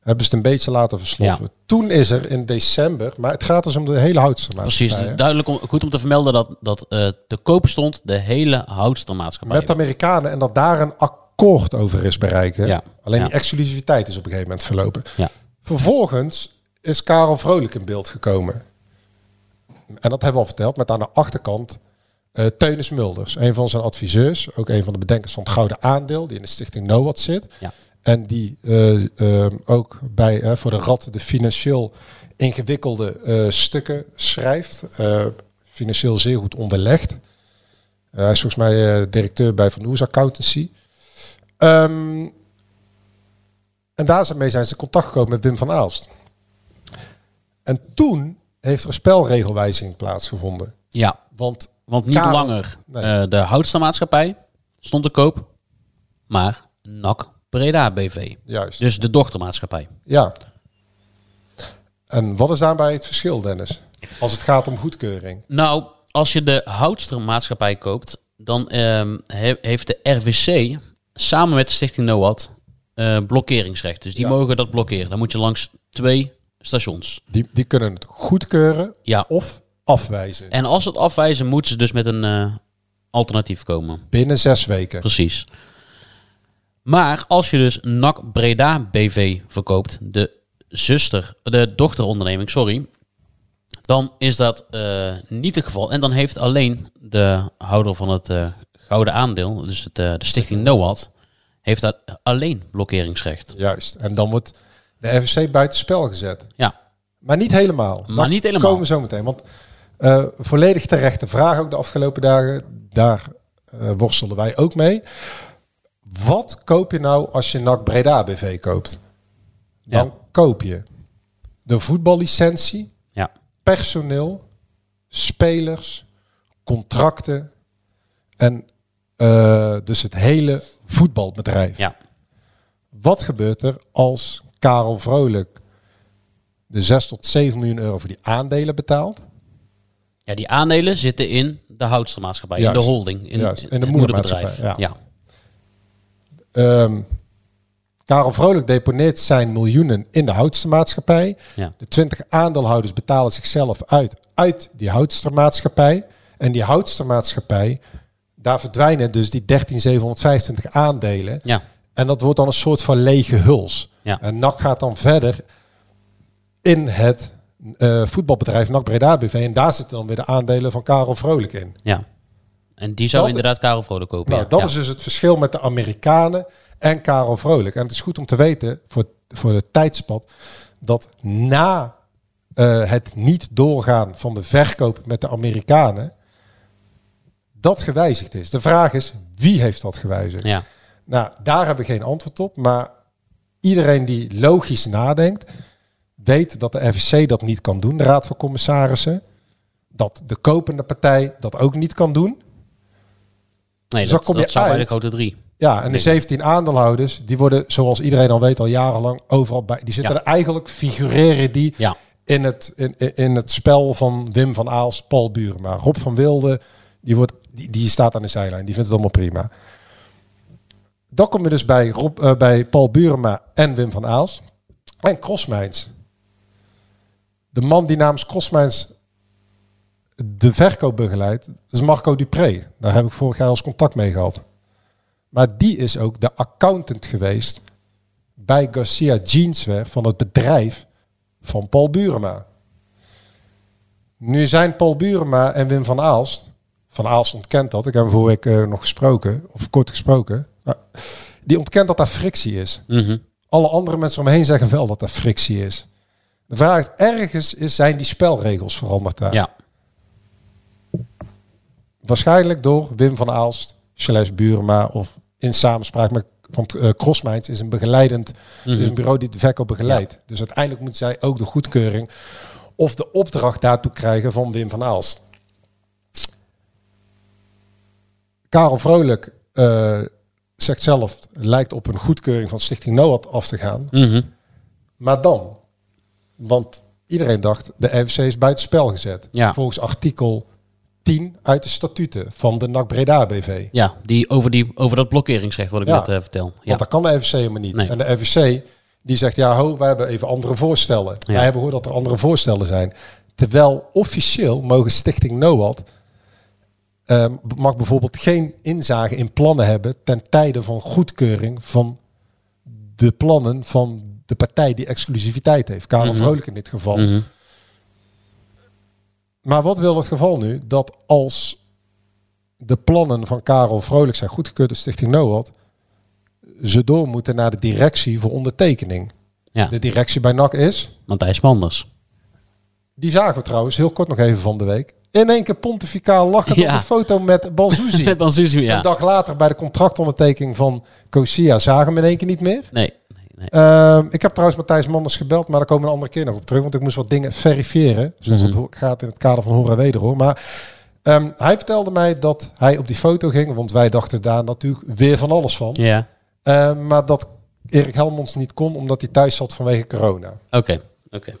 hebben ze het een beetje laten versloffen. Ja. Toen is er in december, maar het gaat dus om de hele houtstermaatschappij. Precies, het is duidelijk om, goed om te vermelden dat, dat eh, te koop stond de hele houtstermaatschappij. Met de Amerikanen en dat daar een akkoord over is bereikt. Ja. Alleen Ja. die exclusiviteit is op een gegeven moment verlopen. Ja. Vervolgens is Karel Vrolijk in beeld gekomen. En dat hebben we al verteld, met aan de achterkant eh Teunis Mulders. Een van zijn adviseurs, ook een van de bedenkers van het Gouden Aandeel, die in de stichting NOWAT zit. Ja. En die eh, ehm, ook bij, eh, voor de Rad de financieel ingewikkelde stukken schrijft. Financieel zeer goed onderlegd. Hij is volgens mij directeur bij Van Oers Accountancy. Ehm, en daarmee zijn ze in contact gekomen met Wim van Aalst. En toen heeft er een spelregelwijziging plaatsgevonden. Ja, Want want niet Karel- langer Nee. eh, de houtstermaatschappij stond te koop, maar NAC Breda BV. juist. Dus de dochtermaatschappij. Ja. En wat is daarbij het verschil, Dennis? Als het gaat om goedkeuring. Nou, als je de houtstermaatschappij koopt, dan ehm, he- heeft de RWC samen met de Stichting NOAD eh, blokkeringsrecht. Dus die Ja. mogen dat blokkeren. Dan moet je langs twee stations. Die, die kunnen het goedkeuren Ja. of afwijzen. En als ze het afwijzen, moeten ze dus met een eh, alternatief komen. Binnen zes weken. Precies. Maar als je dus NAC Breda BV verkoopt, de zuster, de dochteronderneming, sorry, dan is dat eh, niet het geval. En dan heeft alleen de houder van het eh, gouden aandeel, dus het, de stichting NOAD, heeft dat alleen blokkeringsrecht. Juist. En dan wordt de RVC buitenspel gezet. Ja, Maar niet helemaal. Maar niet helemaal. komen we zo meteen. Want eh, volledig terechte vraag ook de afgelopen dagen. Daar eh, worstelden wij ook mee. Wat koop je nou als je NAC Breda BV koopt? Dan Ja. koop je de voetballicentie, ja, personeel, spelers, contracten en eh, dus het hele voetbalbedrijf. ja. Wat gebeurt er als Karel Vrolijk de 6 tot 7 miljoen euro voor die aandelen betaalt? Ja, die aandelen zitten in de houtstermaatschappij, in de holding, in, Juist, in de moedermaatschappij, moederbedrijf. ja. ja. Ehm Karel Vrolijk deponeert zijn miljoenen in de houtstermaatschappij. Ja. De 20 aandeelhouders betalen zichzelf uit uit die houtstermaatschappij. En die houtstermaatschappij, daar verdwijnen dus die 13725 aandelen. ja. En dat wordt dan een soort van lege huls. Ja. En NAC gaat dan verder in het eh, voetbalbedrijf NAC Breda BV. En daar zitten dan weer de aandelen van Karel Vrolijk in. Ja. En die zou Dat- inderdaad Karel Vrolijk kopen. Nou, ja. dat Ja. is dus het verschil met de Amerikanen en Karel Vrolijk. En het is goed om te weten voor, voor het tijdspad dat na eh, het niet doorgaan van de verkoop met de Amerikanen dat gewijzigd is. De vraag is wie heeft dat gewijzigd? Ja. Nou, daar heb ik geen antwoord op. Maar iedereen die logisch nadenkt, weet dat de FSC dat niet kan doen, de Raad van Commissarissen. Dat de kopende partij dat ook niet kan doen. Nee, Dus dat, kom dat je zou bij de uit. grote drie. Ja, en de 17 aandeelhouders, die worden, zoals iedereen al weet, al jarenlang overal bij. Die zitten Ja. er eigenlijk, figureren die Ja. in, het, in, in- het spel van Wim van Aals, Paul Burema. Rob van Wilde, die, wordt, die, die staat aan de zijlijn. Die vindt het allemaal prima. Dan kom je dus bij, Rob, eh, bij Paul Burema en Wim van Aals. En Crossmijns. De man die namens Crossmijns de verkoop begeleidt, is Marco Dupré. Daar heb ik vorig jaar als contact mee gehad. Maar die is ook de accountant geweest bij Garcia Jeanswear van het bedrijf van Paul Burema. Nu zijn Paul Burema en Wim van Aalst, Van Aalst ontkent dat, ik heb hem vorige week eh, nog gesproken, of kort gesproken, maar die ontkent dat daar frictie is. Mhm. Alle andere mensen om me heen zeggen wel dat er frictie is. De vraag is, ergens is, zijn die spelregels veranderd daar. Ja. Waarschijnlijk door Wim van Aalst, slash Burema, of in samenspraak met... Want Crossminds is een begeleidend, Mhm. is een bureau die de verkoop begeleidt. Dus uiteindelijk moet zij ook de goedkeuring of de opdracht daartoe krijgen van Wim van Aalst. Karel Vrolijk eh, zegt zelf, lijkt op een goedkeuring van Stichting NOAD af te gaan. Mhm. Maar dan, want iedereen dacht, de RFC is buitenspel gezet. Ja. Volgens artikel 10 uit de statuten van de NAC Breda BV. Ja, die over, die, over dat blokkeringsrecht wat ik Ja. net eh, vertel. Ja. Want dat kan de RFC helemaal niet. Nee. En de RFC die zegt, ja ho, wij hebben even andere voorstellen. Ja. Wij hebben gehoord dat er andere voorstellen zijn. Terwijl officieel mogen Stichting NOAD eh, mag bijvoorbeeld geen inzage in plannen hebben ten tijde van goedkeuring van de plannen van de partij die exclusiviteit heeft. Karel Mhm. Vrolijk in dit geval. Mhm. Maar wat wil het geval nu? Dat als de plannen van Karel Vrolijk zijn goedgekeurd door Stichting NOAD, ze door moeten naar de directie voor ondertekening. Ja, De directie bij NAC is, Matthijs Manders. die zagen we trouwens heel kort nog even van de week, in één keer pontificaal lachend Ja. op een foto met Banzuzi. Met Banzuzi, Een ja. dag later bij de contractondertekening van Cosia zagen we hem in één keer niet meer. Nee, nee. Ehm, ik heb trouwens Matthijs Manders gebeld, maar daar komen we een andere keer nog op terug. Want ik moest wat dingen verifiëren. Zoals Mhm. het ho- gaat in het kader van Hora Wederhoor. Maar ehm, hij vertelde mij dat hij op die foto ging. Want wij dachten daar natuurlijk weer van alles van. Ja, Ehm, maar dat Erik Helmonds niet kon, omdat hij thuis zat vanwege corona. oké. Oké.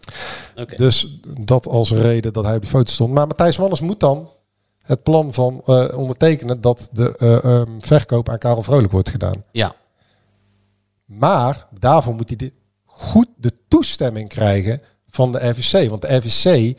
Oké. Dus dat als reden dat hij op die foto stond. Maar Matthijs Manders moet dan het plan van eh, ondertekenen dat de eh, verkoop aan Karel Vrolijk wordt gedaan. Ja, Maar daarvoor moet hij de, goed de toestemming krijgen van de RVC. Want de RVC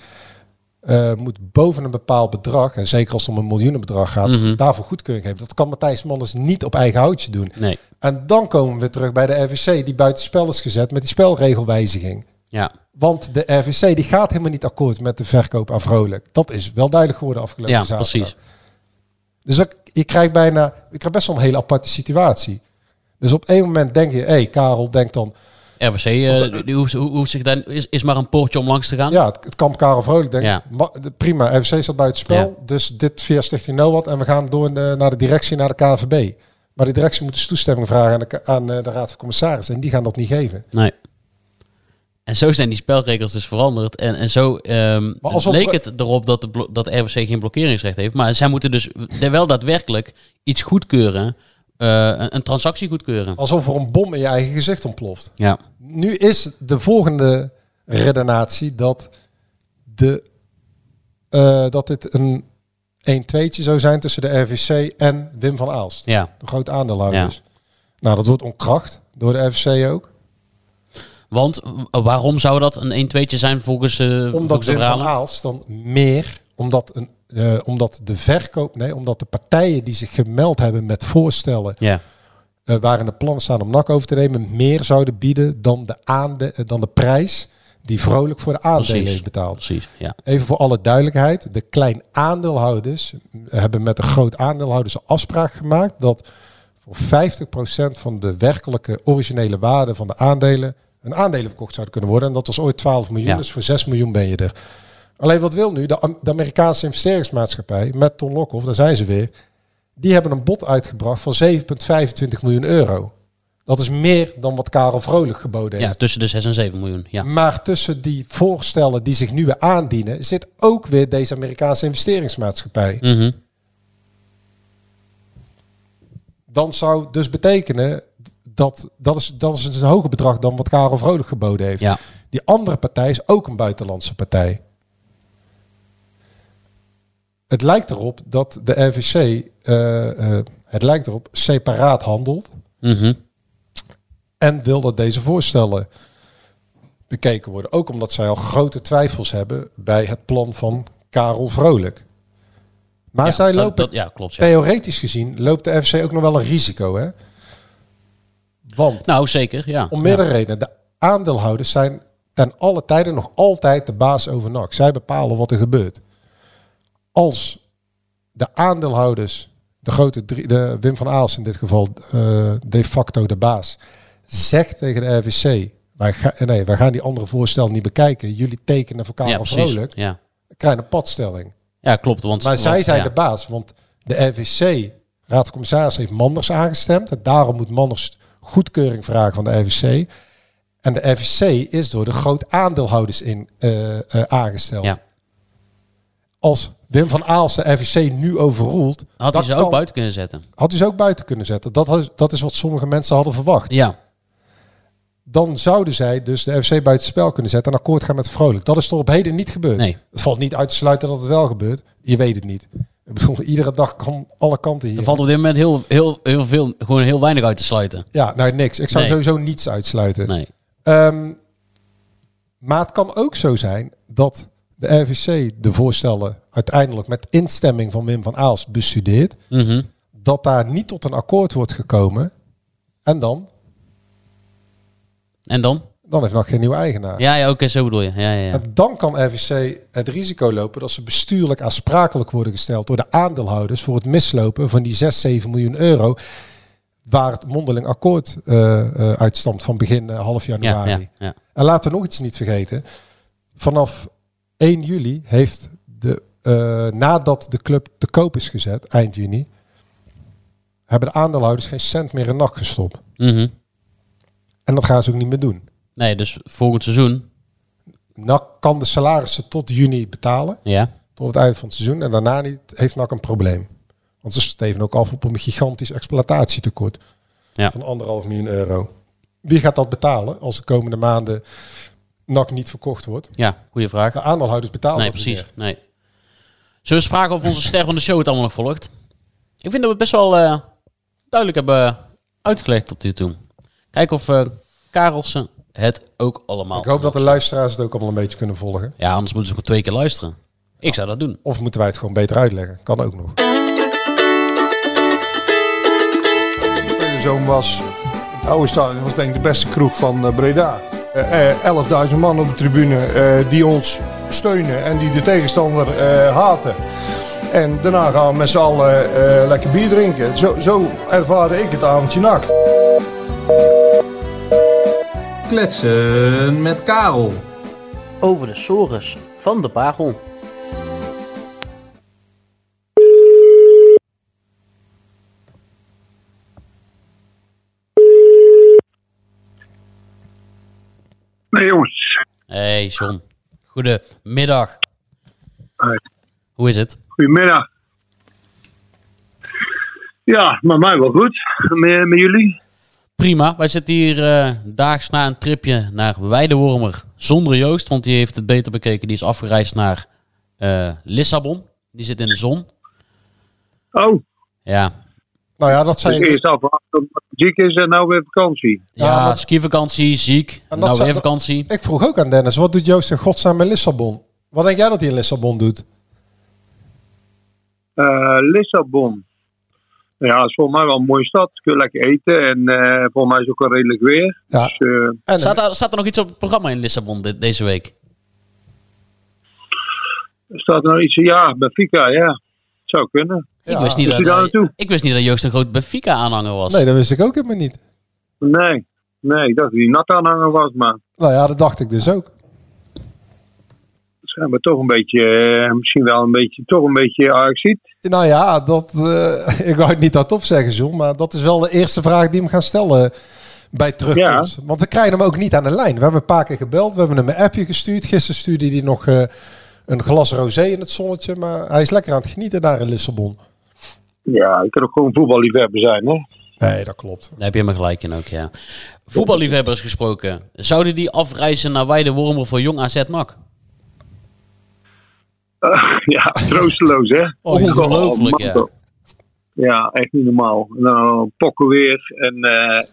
eh, moet boven een bepaald bedrag, en zeker als het om een miljoenenbedrag gaat, Mhm. daarvoor goedkeuring geven. Dat kan Matthijs Manders niet op eigen houtje doen. nee. En dan komen we terug bij de RVC die buiten spel is gezet met die spelregelwijziging. Ja, Want de RVC die gaat helemaal niet akkoord met de verkoop aan Vrolijk. Dat is wel duidelijk geworden afgelopen ja zaterdag. precies. Dus dat, je krijgt bijna, je krijgt best wel een hele aparte situatie. Dus op één moment denk je, hé, hey, Karel denkt dan, RWC eh, die hoeft, hoeft zich dan, is, is maar een poortje om langs te gaan. ja, het, het kamp Karel Vrolijk denkt, Ja. ma- de- prima, RVC staat buiten spel, Ja. dus dit via Stichting NOWAT en we gaan door eh, naar de directie, naar de KVB. Maar de directie moet dus toestemming vragen aan de, aan eh, de Raad van Commissarissen en die gaan dat niet geven. Nee. En zo zijn die spelregels dus veranderd. En, en zo alsof leek het erop dat, de dat RWC geen blokkeringsrecht heeft. Maar zij moeten dus wel daadwerkelijk iets goedkeuren. Eh, een, een transactie goedkeuren. Alsof er een bom in je eigen gezicht ontploft. Ja, Nu is de volgende redenatie dat, de, eh, dat dit een 1-2'tje zou zijn tussen de RVC en Wim van Aalst. ja. De grote aandeelhouders. Nou, dat wordt onkracht door de RVC ook. Want waarom zou dat een 1-2'tje zijn volgens, eh Omdat volgens de Wim van? Aalst dan meer, omdat, een, eh, omdat de verkoop, nee, omdat de partijen die zich gemeld hebben met voorstellen Ja, eh waarin de plannen staan om NAC over te nemen, meer zouden bieden dan de, aande, eh, dan de prijs die vrolijk voor de aandelen heeft betaald. Precies, ja. Even voor alle duidelijkheid. De klein aandeelhouders hebben met de groot aandeelhouders een afspraak gemaakt dat voor 50% van de werkelijke originele waarde van de aandelen een aandelen verkocht zouden kunnen worden. En dat was ooit 12 miljoen, Ja. dus voor 6 miljoen ben je er. Alleen wat wil nu? De, Am- de Amerikaanse investeringsmaatschappij met Ton Lokhoff, daar zijn ze weer. Die hebben een bod uitgebracht van 7,25 miljoen euro. Dat is meer dan wat Karel Vrolijk geboden heeft. ja, tussen de 6 en 7 miljoen. Ja. Maar tussen die voorstellen die zich nu weer aandienen, zit ook weer deze Amerikaanse investeringsmaatschappij. Mhm. Dan zou dus betekenen dat dat is, dat is een hoger bedrag dan wat Karel Vrolijk geboden heeft. Ja. Die andere partij is ook een buitenlandse partij. Het lijkt erop dat de RVC, eh, eh, het lijkt erop, separaat handelt. Mhm. En wil dat deze voorstellen bekeken worden. Ook omdat zij al grote twijfels hebben bij het plan van Karel Vrolijk. Maar Ja, zij lopen, dat- ja, klopt. Ja. theoretisch gezien, loopt de FC ook nog wel een risico. Hè? Want Nou, zeker, ja. om meerdere redenen. De aandeelhouders zijn ten alle tijden nog altijd de baas over NAC. Zij bepalen wat er gebeurt. Als de aandeelhouders, de grote drie, de Wim van Aals in dit geval, eh, de facto de baas, zegt tegen de RVC, wij, ga, nee, wij gaan die andere voorstellen niet bekijken. Jullie tekenen voor Ja, Karel precies. Vrolijk. Ja. Krijg een padstelling. ja, klopt. Want, Maar want- zij zijn ja. de baas, want de RVC, Raad van Commissaris, heeft Manders aangestemd. En daarom moet Manders goedkeuring vragen van de RVC. En de RVC is door de groot aandeelhouders in, eh, eh, aangesteld. Ja. Als Wim van Aals de RVC nu overroelt, Had hij ze ook buiten kunnen zetten. had hij ze ook buiten kunnen zetten. Dat, is- dat is wat sommige mensen hadden verwacht. Ja, Dan zouden zij dus de RVC buiten spel kunnen zetten en akkoord gaan met Vrolijk. Dat is tot op heden niet gebeurd. Nee. Het valt niet uit te sluiten dat het wel gebeurt. Je weet het niet. Ik bedoel, iedere dag kan alle kanten hier. er valt op dit moment heel, heel, heel veel, gewoon heel weinig uit te sluiten. Ja, nou niks. Ik zou Nee. sowieso niets uitsluiten. Nee. Ehm, maar het kan ook zo zijn dat de RVC de voorstellen uiteindelijk met instemming van Wim van Aals bestudeert. Mhm. Dat daar niet tot een akkoord wordt gekomen. En dan? En dan? Dan heeft nog geen nieuwe eigenaar. Ja, ja oké, zo bedoel je. Ja, ja, ja. En dan kan RVC het risico lopen dat ze bestuurlijk aansprakelijk worden gesteld door de aandeelhouders voor het mislopen van die 6, 7 miljoen euro. Waar het mondeling akkoord eh, eh, uitstamt van begin eh, half Ja, januari. ja, ja. En laten we nog iets niet vergeten. Vanaf 1 juli heeft de, eh, nadat de club te koop is gezet, eind juni, hebben de aandeelhouders geen cent meer in nacht gestopt. Mhm. En dat gaan ze ook niet meer doen. Nee, dus volgend seizoen. NAC kan de salarissen tot juni betalen, Ja. tot het einde van het seizoen. En daarna niet, heeft NAC een probleem. Want ze steven ook af op een gigantisch exploitatietekort Ja. van anderhalf miljoen euro. Wie gaat dat betalen als de komende maanden NAC niet verkocht wordt? Ja, goede vraag. De aandeelhouders betalen Nee, dat niet precies. meer. Nee. Zullen we eens vragen of onze ster van de show het allemaal nog volgt? Ik vind dat we het best wel eh, duidelijk hebben uitgelegd tot nu toe. Kijken of eh Karelsen het ook allemaal... Ik hoop dat de luisteraars het ook allemaal een beetje kunnen volgen. Ja, anders moeten ze gewoon twee keer luisteren. Ik zou dat doen. Of moeten wij het gewoon beter uitleggen? Kan ook nog. Zoom was, het oude stadion was denk ik de beste kroeg van eh, Breda. Eh, eh, 11.000 man op de tribune eh, die ons steunen en die de tegenstander eh, haten. En daarna gaan we met z'n allen eh, lekker bier drinken. Zo, zo ervaarde ik het avondje nak. Kletsen met Karel. Over de sores van de Pagel. Nee jongens, Hey John. Goedemiddag. Hoi. Hoe is het? goedemiddag. Ja, maar mij wel goed. Met, met jullie? Prima. Wij zitten hier eh, daags na een tripje naar Weidewormer zonder Joost. Want die heeft het beter bekeken. Die is afgereisd naar eh, Lissabon. Die zit in de zon. Oh, Ja, Nou ja, dat dus zijn... eerst afwachten ziek is en nou weer vakantie. Ja, ja maar- skivakantie, ziek. dat Nou weer vakantie. Ik vroeg ook aan Dennis, wat doet Joost in godsnaam in Lissabon? Wat denk jij dat hij in Lissabon doet? Eh, Lissabon. Ja, is volgens mij wel een mooie stad. Kun je lekker eten en eh, volgens mij is het ook wel redelijk weer. Ja. Dus, eh, En, Staat, er, staat er nog iets op het programma in Lissabon dit, deze week? staat er nog iets? Ja, Benfica, ja. Zou kunnen. ik, wist niet dat, hij ik wist niet dat Joost een groot Benfica-aanhanger was. nee, dat wist ik ook helemaal niet. Nee. Nee, ik dacht dat hij nat aanhanger was, maar Nou ja, dat dacht ik dus ook. schijnbaar toch een beetje, eh, misschien wel een beetje, toch een beetje Ajaxiet. Nou ja, dat, eh, ik wou het niet hardop zeggen, John, maar dat is wel de eerste vraag die we gaan stellen bij terugkomst. Want we krijgen hem ook niet aan de lijn. We hebben een paar keer gebeld, we hebben hem een appje gestuurd. Gisteren stuurde hij nog eh, een glas rosé in het zonnetje, maar hij is lekker aan het genieten daar in Lissabon. Ja, ik kan ook gewoon voetballiefhebber zijn, hè. Nee, dat klopt. Daar heb je me gelijk in ook, ja. Voetballiefhebbers gesproken. Zouden die afreizen naar Weidewormer voor Jong AZ NAC? ja, troosteloos, hè. Ongelooflijk, man, ja. toch. Ja, echt niet normaal. Nou, pokken weer. En eh,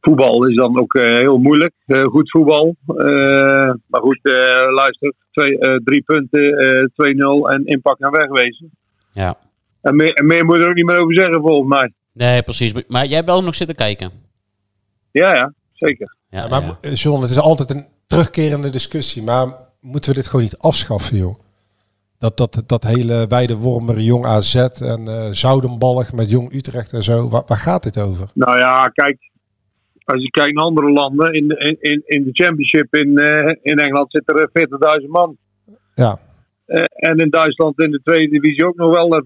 voetbal is dan ook eh, heel moeilijk. Eh, goed voetbal. Eh, maar goed, eh, luister. Twee, eh, drie punten, eh 2-0 en inpak en wegwezen. Ja. En meer, en meer moet je er ook niet meer over zeggen, volgens mij. Nee, precies. Maar jij hebt wel nog zitten kijken. Ja, ja, zeker. Ja, maar ja. John, het is altijd een terugkerende discussie, maar moeten we dit gewoon niet afschaffen, joh? Dat, dat, dat hele wijde wormer, jong AZ en eh Zoudenballig met jong Utrecht en zo. Waar, waar gaat dit over? Nou ja, kijk. Als je kijkt naar andere landen. In de, in- in, in de championship in, eh, in Engeland zitten er 40.000 man. Ja. Eh, en in Duitsland in de tweede divisie ook nog wel eh,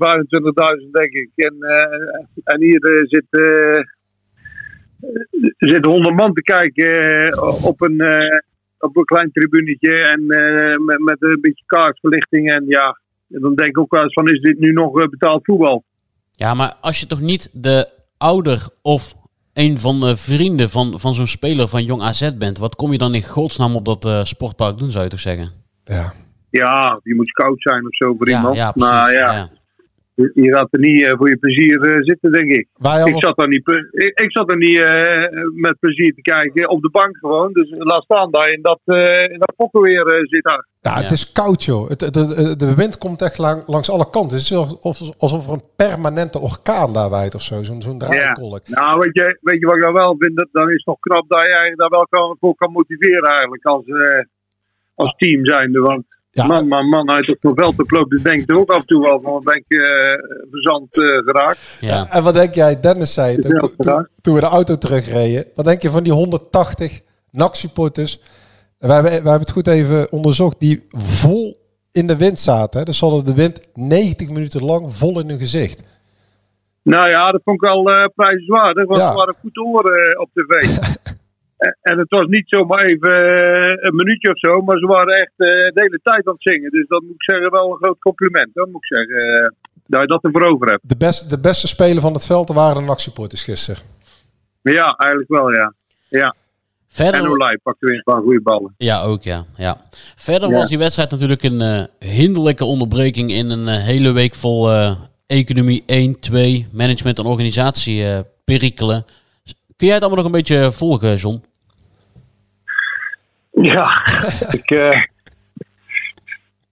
25.000, denk ik. En, eh, en hier eh, zit, eh, zit 100 man te kijken eh, op, een, eh, op een klein tribunetje. En eh, met, met een beetje kaartverlichting. En ja, en dan denk ik ook wel eens van, is dit nu nog eh, betaald voetbal? ja, maar als je toch niet de ouder of een van de vrienden van, van zo'n speler van Jong AZ bent, wat kom je dan in godsnaam op dat eh, sportpark doen, zou je toch zeggen? Ja. Ja, je moet scout zijn of zo voor Ja, iemand. ja, precies. maar ja, ja. Je gaat er niet eh, voor je plezier eh, zitten, denk ik. Wij Ik zat er niet, ik, ik zat er niet eh, met plezier te kijken. Op de bank gewoon. Dus laat staan daar in dat, eh in dat pokken weer eh, zit daar. ja, het is koud, joh. Het, de wind komt echt lang, langs alle kanten. Het is alsof, alsof er een permanente orkaan daar waait of zo. Zo'n zo'n draaikolk. Nou, weet je, weet je wat ik dan wel vind? Dat- Dan is het nog knap dat je daar wel kan, voor kan motiveren eigenlijk als, eh, als team zijnde. Want Ja. man, man, man, uit veld te lopen, denk ik er ook af en toe wel van, ben ik eh, verzand eh, geraakt. Ja. En wat denk jij, Dennis zei het, toen, toen, toen we de auto terugreden. Wat denk je van die 180 NAC-supporters? We hebben, we hebben het goed even onderzocht. Die vol in de wind zaten. Hè? Dus ze hadden de wind 90 minuten lang vol in hun gezicht. Nou ja, dat vond ik wel eh prijzenswaardig, want Ja. we waren goed te horen op tv. En- en het was niet zomaar even eh, een minuutje of zo, maar ze waren echt eh, de hele tijd aan het zingen. Dus dat moet ik zeggen, wel een groot compliment. Dat moet ik zeggen, eh, dat je dat ervoor over hebt. De, beste de beste speler van het veld waren de NAC-supporters gisteren. Maar ja, eigenlijk wel, ja. Ja, en Verder, Olij pakte weer een paar goede ballen. ja, ook ja. ja. Verder Ja. was die wedstrijd natuurlijk een eh, hinderlijke onderbreking in een eh, hele week vol eh, economie 1, 2, management en organisatie eh, perikelen. Kun jij het allemaal nog een beetje volgen, John? Ja, ik, eh,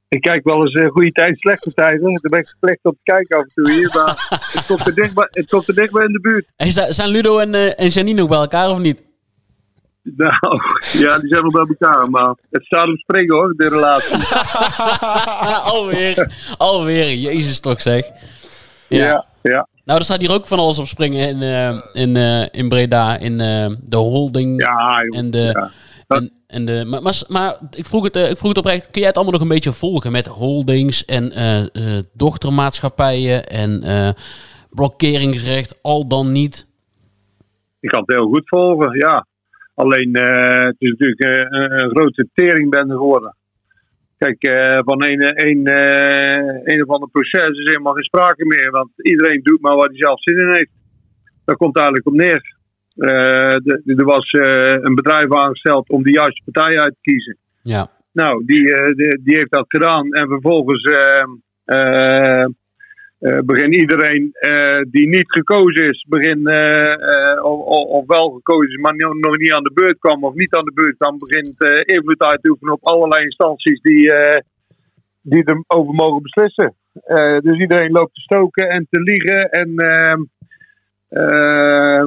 ik kijk wel eens eh, goede tijden, slechte tijden. Daar ben ik slecht op te kijken af en toe hier. Maar het komt er dichtbij, het komt er dichtbij in de buurt. Hey, zijn Ludo en, eh, en Janine nog bij elkaar of niet? Nou, ja, die zijn nog bij elkaar. Maar het staat op springen hoor, de relatie. alweer, alweer. Jezus toch zeg. Ja, ja. Nou, er staat hier ook van alles op springen in, in, in Breda. In de holding Ja, en de... Ja. En, en de maar, maar, maar ik, vroeg het, eh, ik vroeg het oprecht, kun jij het allemaal nog een beetje volgen met holdings en eh, eh, dochtermaatschappijen en eh, blokkeringsrecht, al dan niet? Ik kan het heel goed volgen, ja. Alleen, eh, het is natuurlijk eh, een, grote teringbende geworden. Kijk, eh, van een, een, eh, een of ander proces is helemaal geen sprake meer. Want iedereen doet maar wat hij zelf zin in heeft. Daar komt eigenlijk op neer. Eh, er was eh, een bedrijf aangesteld om de juiste partij uit te kiezen. Ja, Nou, die, eh, die, die heeft dat gedaan. En vervolgens eh, eh, eh, begint iedereen die niet gekozen is, begin, of, of- wel gekozen is, maar nog niet aan de beurt kwam of niet aan de beurt kwam, begint invloed uit te oefenen op allerlei instanties die, die erover mogen beslissen. Dus iedereen loopt te stoken en te liegen en ehm, eh,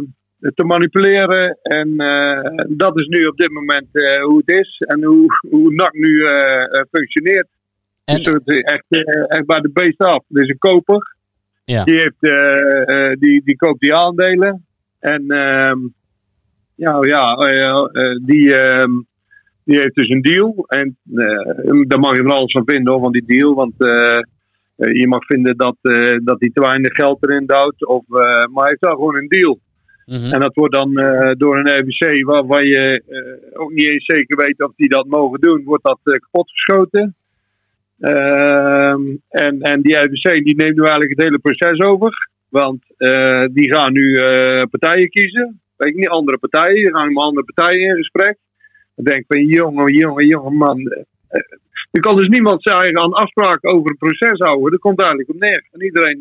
te manipuleren. En eh, dat is nu op dit moment eh, hoe het is en hoe, hoe NAC nu eh, functioneert. En- Dus het is echt, echt bij de beest af. Er is een koper. Ja. Die, heeft, die, die koopt die aandelen. En ehm, ja, ja eh, eh, die, ehm, die heeft dus een deal. En daar mag je van alles van vinden hoor, van die deal. Want je mag vinden dat, dat hij te weinig geld erin duwt. Of, maar hij heeft daar gewoon een deal. Mhm. En dat wordt dan eh, door een RBC, waarvan je eh, ook niet eens zeker weet of die dat mogen doen, wordt dat eh, kapotgeschoten. Ehm, en, en die RBC die neemt nu eigenlijk het hele proces over. Want die gaan nu partijen kiezen. Weet ik niet, andere partijen. Die gaan met andere partijen in gesprek. Dan denk van, jongen, jongen, jongen, man. er kan dus niemand zijn aan afspraken over het proces houden. Dat komt eigenlijk op neer. En iedereen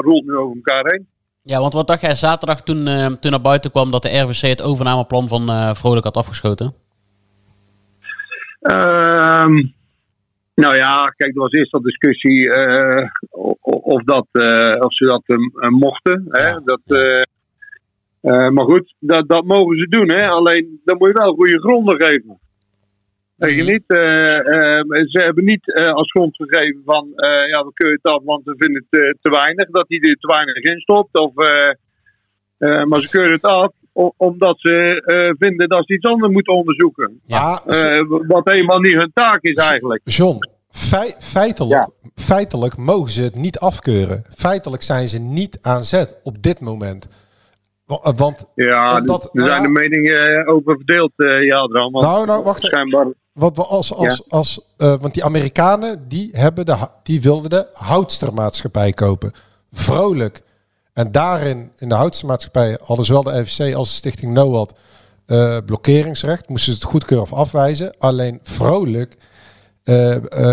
rolt nu over elkaar heen. Ja, want wat dacht jij zaterdag toen, eh, toen naar buiten kwam dat de RVC het overnameplan van eh Vrolijk had afgeschoten? Ehm, nou ja, kijk, er was eerst al discussie eh, of, dat, of ze dat mochten. Hè? Dat, maar goed, dat, dat mogen ze doen. Hè? Alleen dan moet je wel goede gronden geven. Weet je niet? eh, eh, ze hebben niet eh, als grond gegeven van eh, ja, we keuren het af, want we vinden het te weinig. Dat hij er te weinig in stopt. Of, eh, eh, maar ze keuren het af omdat ze eh, vinden dat ze iets anders moeten onderzoeken. Ja. Eh, wat helemaal niet hun taak is eigenlijk. John, fei- feitelijk, feitelijk mogen ze het niet afkeuren. Feitelijk zijn ze niet aan zet op dit moment. Eh, Want, Ja, Omdat- er nou zijn de meningen eh, over verdeeld, eh ja, want Nou, nou, wacht even. Schijnbaar, wat we als, als, als, want die Amerikanen die, hebben de, die wilden de houtstermaatschappij kopen. Vrolijk. En daarin, in de houtstermaatschappij, hadden zowel de FVC als de Stichting NOAD blokkeringsrecht. Moesten ze het goedkeuren of afwijzen. Alleen Vrolijk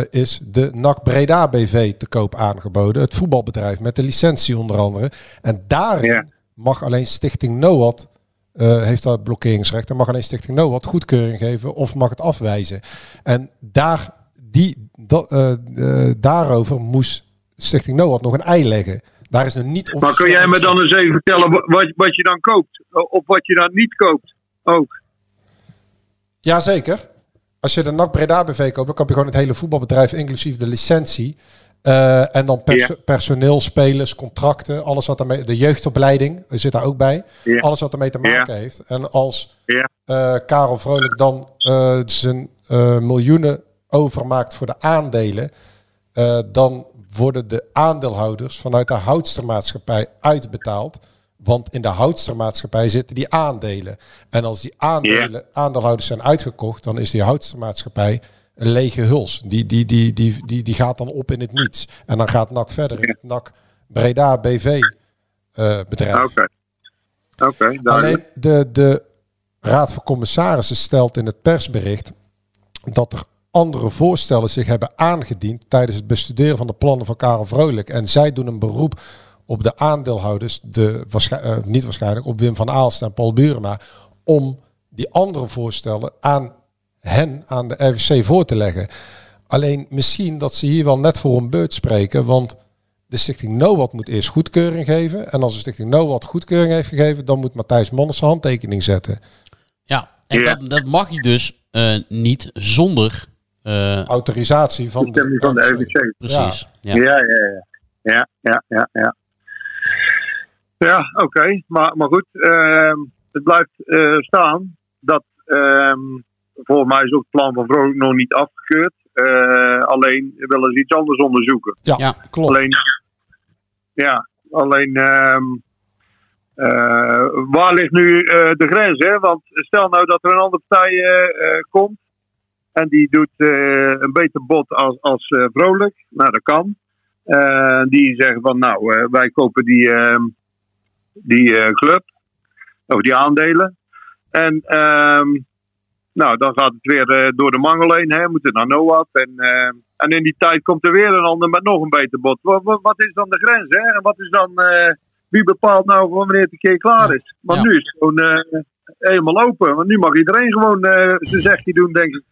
is de NAC Breda BV te koop aangeboden. Het voetbalbedrijf met de licentie onder andere. En daarin Ja. Mag alleen Stichting NOAD eh, heeft dat blokkeringsrecht. En mag alleen Stichting NOAD goedkeuring geven of mag het afwijzen. En daar, die, dat, eh, eh, daarover moest Stichting NOAD nog een ei leggen. Daar is nog niet maar kun jij me dan eens even vertellen wa- wat, wat je dan koopt? Of wat je dan niet koopt? Ook. Jazeker. Als je de NAC Breda BV koopt, dan koop je gewoon het hele voetbalbedrijf, inclusief de licentie. Eh, en dan pers- Ja. personeel, spelers, contracten, alles wat daarmee, de jeugdopleiding er zit daar ook bij. Ja. Alles wat ermee te maken Ja. heeft. En als eh, Karel Vrolijk dan eh, zijn eh, miljoenen overmaakt voor de aandelen, eh, dan worden de aandeelhouders vanuit de houtstermaatschappij uitbetaald. Want in de houtstermaatschappij zitten die aandelen. En als die aandelen, aandeelhouders zijn uitgekocht, dan is die houtstermaatschappij een lege huls. Die, die, die, die, die, die gaat dan op in het niets. En dan gaat NAC verder in het NAC Breda BV eh, bedrijf. Oké. Oké, duidelijk. Alleen de, de Raad van Commissarissen stelt in het persbericht dat er andere voorstellen zich hebben aangediend tijdens het bestuderen van de plannen van Karel Vrolijk. En zij doen een beroep op de aandeelhouders, de, waarschijn- eh, niet waarschijnlijk, op Wim van Aalst en Paul Burema, om die andere voorstellen aan hen, aan de RVC, voor te leggen. Alleen misschien dat ze hier wel net voor een beurt spreken, want de stichting NOWAT moet eerst goedkeuring geven. En als de stichting NOWAT goedkeuring heeft gegeven, dan moet Matthijs Manners zijn handtekening zetten. Ja, en. Dat, dat mag je dus eh, niet zonder... eh, Autorisatie van de, van de RVC. precies. Ja. Ja, ja, ja. Ja, ja, ja, ja. Ja, oké. Maar, maar goed, ehm, het blijft eh, staan dat ehm, volgens mij is ook het plan van Vrolijk nog niet afgekeurd. Eh, alleen willen ze iets anders onderzoeken. Ja, Ja. klopt. Alleen, ja, alleen alleen waar ligt nu eh, de grens? Hè? Want stel nou dat er een andere partij komt en die doet eh, een beter bod als, als eh, Vrolijk. Nou, dat kan. Eh, die zeggen van nou, eh, wij kopen die, ehm, die eh, club, of die aandelen. En ehm, nou, dan gaat het weer eh, door de mangel heen, hè, moet het naar NOAD. En, eh, en in die tijd komt er weer een ander met nog een beter bod. Wat, wat, wat is dan de grens? Hè? En wat is dan, eh, wie bepaalt nou wanneer het een keer klaar is? Maar Ja. nu is het gewoon helemaal open. Want nu mag iedereen gewoon zijn zegje doen, denk ik.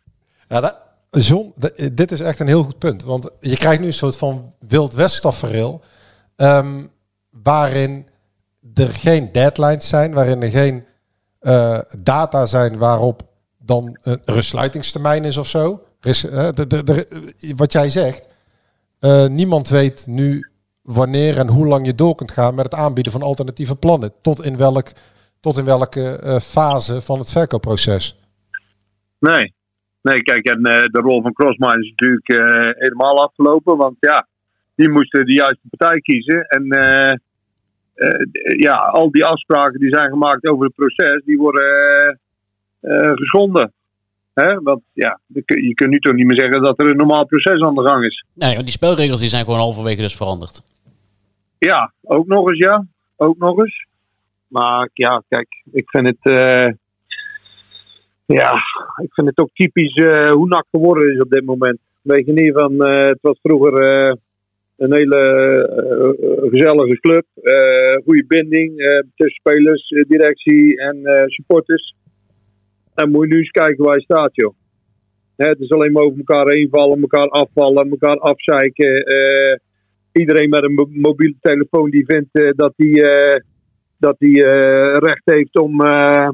Ja, dat, John, dit is echt een heel goed punt. Want je krijgt nu een soort van Wild West tafereel. ehm, waarin er geen deadlines zijn. Waarin er geen data zijn waarop dan een resluitingstermijn is of zo. Is, eh, de, de, wat jij zegt. eh, niemand weet nu wanneer en hoe lang je door kunt gaan met het aanbieden van alternatieve plannen. Tot in, welk, tot in welke eh, fase van het verkoopproces. Nee. Nee, kijk, en de rol van Crossmine is natuurlijk helemaal afgelopen. Want ja, die moesten de juiste partij kiezen. En ja, al die afspraken die zijn gemaakt over het proces, die worden geschonden. Hè? Want ja, je kun- je kunt nu toch niet meer zeggen dat er een normaal proces aan de gang is. Nee, want die spelregels die zijn gewoon halverwege dus veranderd. Ja, ook nog eens, ja. Ook nog eens. Maar ja, kijk, ik vind het. eh, ja, ik vind het ook typisch eh, hoe NAC geworden is op dit moment. Weet je niet van. eh, het was vroeger eh, een hele eh, gezellige club. eh goede binding eh, tussen spelers, eh, directie en eh, supporters. En moet je nu eens kijken waar je staat, joh. Hè, het is alleen maar over elkaar heen vallen, elkaar afvallen, elkaar afzeiken. eh, iedereen met een mo- mobiele telefoon die vindt eh, dat hij eh, dat hij eh, recht heeft om, eh,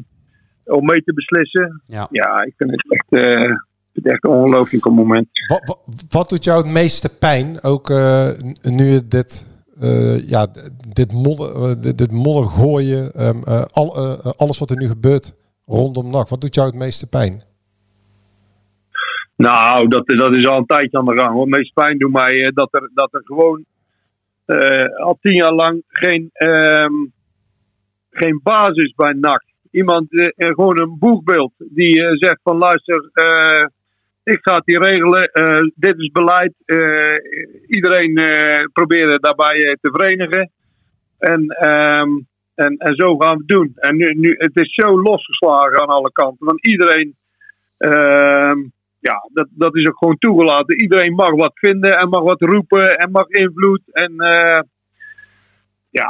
om mee te beslissen. Ja. ja ik vind het echt, eh, het echt ongelooflijk op moment. Wat, wat, wat doet jou het meeste pijn? Ook eh, nu je dit, eh, ja, dit, modder, dit, dit modder gooien, ehm, eh, al, eh, alles wat er nu gebeurt rondom NAC. Wat doet jou het meeste pijn? Nou, dat, dat is al een tijdje aan de gang. Het meest pijn doet mij eh, dat, er, dat er gewoon eh, al tien jaar lang geen, ehm, geen basis bij NAC. Iemand, eh, gewoon een boegbeeld die zegt van luister, ik ga het hier regelen, dit is beleid. iedereen proberen daarbij te verenigen. En, ehm, en, en zo gaan we het doen. En nu, nu, het is zo losgeslagen aan alle kanten. Want iedereen ehm, ja, dat, dat is ook gewoon toegelaten. Iedereen mag wat vinden en mag wat roepen en mag invloed. En eh, ja,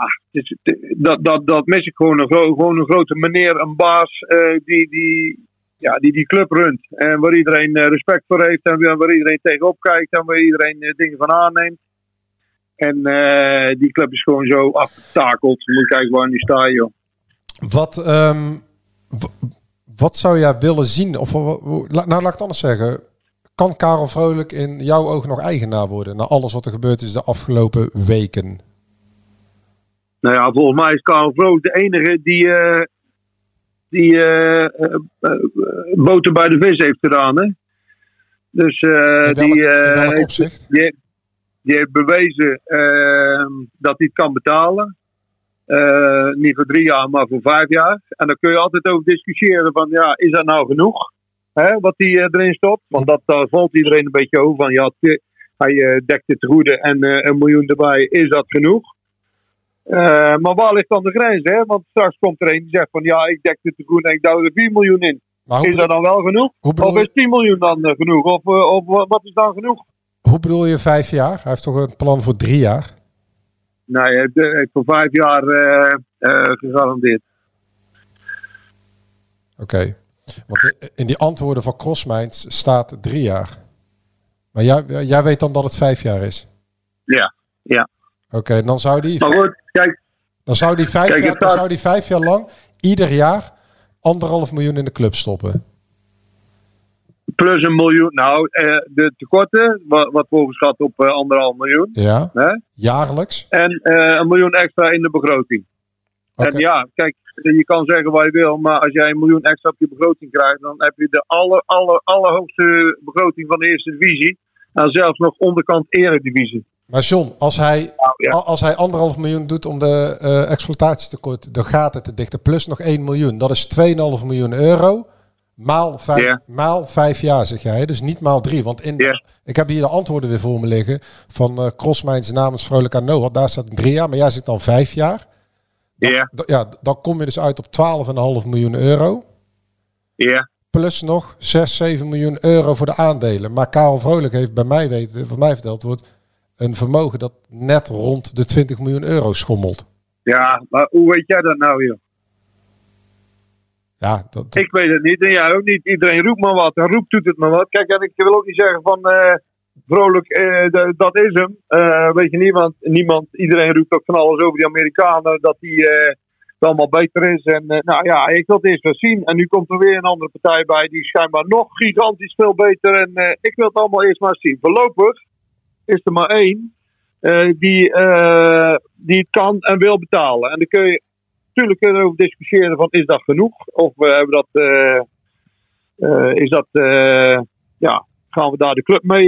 dat, dat, dat mis ik gewoon. Een, gewoon een grote meneer, een baas eh, die, die, ja, die die club runt. En waar iedereen eh, respect voor heeft en waar iedereen tegenop kijkt en waar iedereen dingen van aanneemt. En eh, die club is gewoon zo afgetakeld. Je moet kijken waar nu sta, joh. Wat, ehm, wat zou jij willen zien? Of nou, laat ik het anders zeggen. Kan Karel Vrolijk in jouw ogen nog eigenaar worden? Na alles wat er gebeurd is de afgelopen weken. Nou ja, volgens mij is Karel Vroot de enige die, eh, die eh, boter bij de vis heeft gedaan. Hè? Dus In welk- die, opzicht? die, die heeft bewezen eh, dat hij het kan betalen. Eh, niet voor drie jaar, maar voor vijf jaar. En dan kun je altijd over discussiëren van, ja, is dat nou genoeg? Hè, wat hij eh, erin stopt? Want dat, daar valt iedereen een beetje over van, ja, hij eh, dekt het goede en eh, een miljoen erbij, is dat genoeg? Eh, maar waar ligt dan de grens? Hè? Want straks komt er een die zegt van ja, ik dek het te goed en ik douw er 4 miljoen in. Hoe, Is dat dan wel genoeg? Of is je, 10 miljoen dan eh, genoeg? Of, eh, of wa- wat is dan genoeg? Hoe bedoel je vijf jaar? Hij heeft toch een plan voor drie jaar? Nee, hij heeft, eh, voor vijf jaar eh, eh, gegarandeerd. Oké. Want in die antwoorden van Crossminds staat drie jaar. Maar jij, jij weet dan dat het vijf jaar is? Ja, ja. Oké, dan zou die... Maar goed, kijk, Dan zou die vijf, Kijk, jaar, dan zou die vijf jaar lang ieder jaar anderhalf miljoen in de club stoppen. Plus een miljoen. Nou, eh, de tekorten, wat, wat volgens gaat op eh, anderhalf miljoen. Ja, Hè? jaarlijks. En eh, een miljoen extra in de begroting. En ja, kijk, je kan zeggen wat je wil, maar als jij een miljoen extra op je begroting krijgt, dan heb je de aller, aller, allerhoogste begroting van de eerste divisie. En zelfs nog onderkant eredivisie. Maar John, als hij, Nou, ja. als hij anderhalf miljoen doet om de eh, exploitatietekort, de gaten te dichten, plus nog 1 miljoen, dat is 2,5 miljoen euro. Maal vijf, maal vijf jaar, zeg jij. Dus niet maal drie. Want in, ik heb hier de antwoorden weer voor me liggen van eh Crossminds namens Vrolijk aan Noah. Daar staat drie jaar, maar jij zit dan vijf jaar. Ja, D- ja, dan kom je dus uit op 12,5 miljoen euro. ja. Plus nog 6, 7 miljoen euro voor de aandelen. Maar Karel Vrolijk heeft bij mij weten, van mij verteld wordt, een vermogen dat net rond de 20 miljoen euro schommelt. Ja, maar hoe weet jij dat nou, joh? Ja, Ik weet het niet en jij ook niet. Iedereen roept maar wat. En roept doet het maar wat. Kijk, en ik wil ook niet zeggen van eh, vrolijk, eh, dat is hem. Eh, weet je niet, want niemand, iedereen roept ook van alles over die Amerikanen. Dat die het allemaal beter is. En nou ja, ik wil het eerst wel zien. En nu komt er weer een andere partij bij die schijnbaar nog gigantisch veel beter. En ik wil het allemaal eerst maar zien. Voorlopig is er maar één die, die het kan en wil betalen. En dan kun je natuurlijk kun je erover discussiëren van is dat genoeg? Of we hebben dat, eh, eh, is dat, eh, ja, gaan we daar de club mee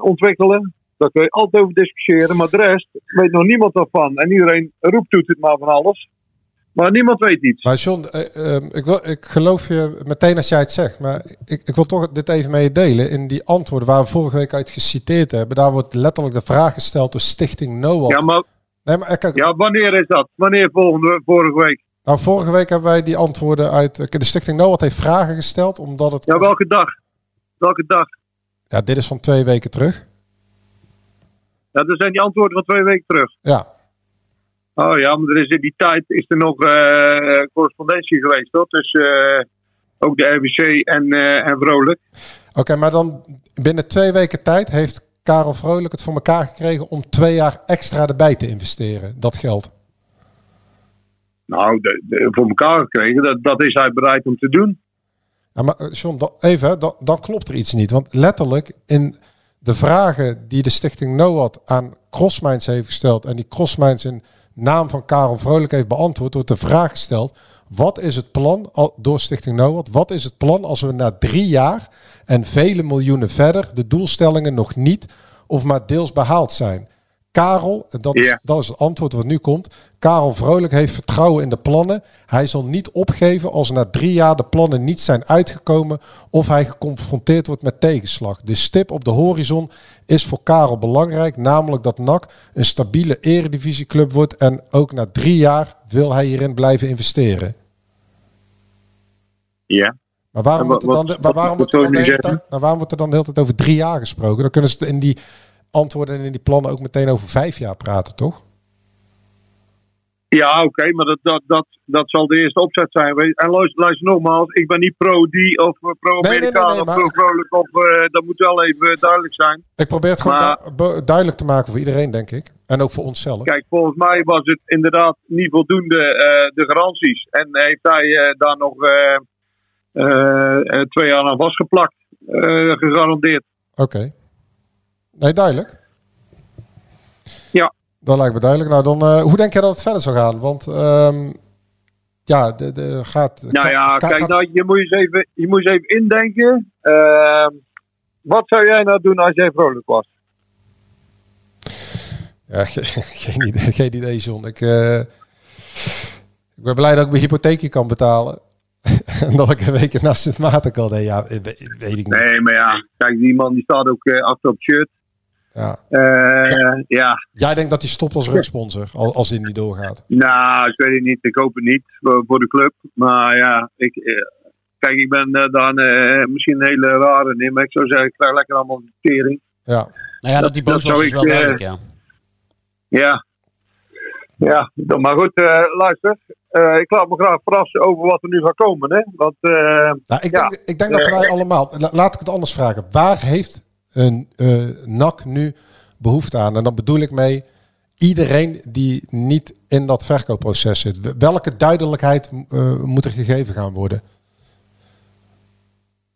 ontwikkelen? Daar kun je altijd over discussiëren, maar de rest weet nog niemand ervan. En iedereen roept doet het maar van alles. Maar niemand weet iets. Maar John, eh, ehm, ik, wil, ik geloof je meteen als jij het zegt, maar ik, ik wil toch dit even mee delen. In die antwoorden waar we vorige week uit geciteerd hebben, daar wordt letterlijk de vraag gesteld door Stichting NOAD. Ja, maar, nee, maar eh, kijk, ja, wanneer is dat? Wanneer volgende, vorige week? nou, vorige week hebben wij die antwoorden uit... eh, De Stichting NOAD heeft vragen gesteld, omdat het... Ja, welke dag? Welke dag? Ja, dit is van twee weken terug. Ja, dat zijn die antwoorden van twee weken terug. Ja, Oh ja, maar er is in die tijd is er nog eh, correspondentie geweest, toch? Dus ook de RWC en, en Vrolijk. oké, maar dan binnen twee weken tijd heeft Karel Vrolijk het voor elkaar gekregen om twee jaar extra erbij te investeren, dat geld. Nou, de, de- voor elkaar gekregen, dat, dat is hij bereid om te doen. Ja, maar eh, John, dan, even, dan klopt er iets niet. Want letterlijk in de vragen die de stichting NOAD aan Crossminds heeft gesteld... en die Crossminds in naam van Karel Vrolijk heeft beantwoord... wordt de vraag gesteld, wat is het plan door stichting NOAD... wat is het plan als we na drie jaar en vele miljoenen verder... de doelstellingen nog niet of maar deels behaald zijn... Karel, en dat, dat is het antwoord wat nu komt. Karel Vrolijk heeft vertrouwen in de plannen. Hij zal niet opgeven als na drie jaar de plannen niet zijn uitgekomen of hij geconfronteerd wordt met tegenslag. De stip op de horizon is voor Karel belangrijk, namelijk dat NAC een stabiele eredivisieclub wordt en ook na drie jaar wil hij hierin blijven investeren. Ja. Maar waarom, wordt er dan, de- maar waarom, wordt er dan de tijd, waarom wordt er dan de hele tijd over drie jaar gesproken? Dan kunnen ze in die antwoorden en in die plannen ook meteen over vijf jaar praten, toch? Ja, oké, maar dat, dat, dat, dat zal de eerste opzet zijn. En luister, luister nogmaals, ik ben niet pro-die of eh, Nee, nee, pro-Amerikaan nee, of pro-vrolijk. Of, eh, dat moet wel even duidelijk zijn. Ik probeer het gewoon Maar- du- bu- duidelijk te maken voor iedereen, denk ik. En ook voor onszelf. Kijk, volgens mij was het inderdaad niet voldoende eh, de garanties. En heeft hij eh, daar nog twee jaar aan vastgeplakt, eh, gegarandeerd. Oké. Nee, duidelijk. Ja. Dat lijkt me duidelijk. Nou, dan, eh, hoe denk jij dat het verder zou gaan? Want ehm, ja, de, de gaat. Nou ja, kijk, gaat- nou, je, moet eens even, je moet eens even indenken. Ehm, wat zou jij nou doen als jij vrolijk was? Ja, ge- geen, idee, geen idee, John. Ik, eh, ik ben blij dat ik mijn hypotheek kan betalen. en dat ik een week naast het maten kan. Nee, ja, weet, ik niet. Nee, maar ja, kijk, die man die staat ook eh, achter op het shirt. Ja. Eh, ja, Jij denkt dat hij stopt als rugsponsor, al- als hij niet doorgaat. nou, ik weet het niet. Ik hoop het niet voor, voor de club. Maar ja, ik, eh, kijk, ik ben daar eh, misschien een hele rare in. Maar ik zou zeggen, ik krijg lekker allemaal de tering. Ja. Nou ja, dat die boos was is wel duidelijk, ja. Ja. Ja, dan- maar goed, eh, luister. Eh, ik laat me graag verrassen over wat er nu gaat komen. Hè? Want, eh, Nou, ik, ja. denk, ik denk dat wij allemaal, la- laat ik het anders vragen. Waar heeft een eh NAC nu behoefte aan? En dan bedoel ik mee iedereen die niet in dat verkoopproces zit. Welke duidelijkheid eh, moet er gegeven gaan worden?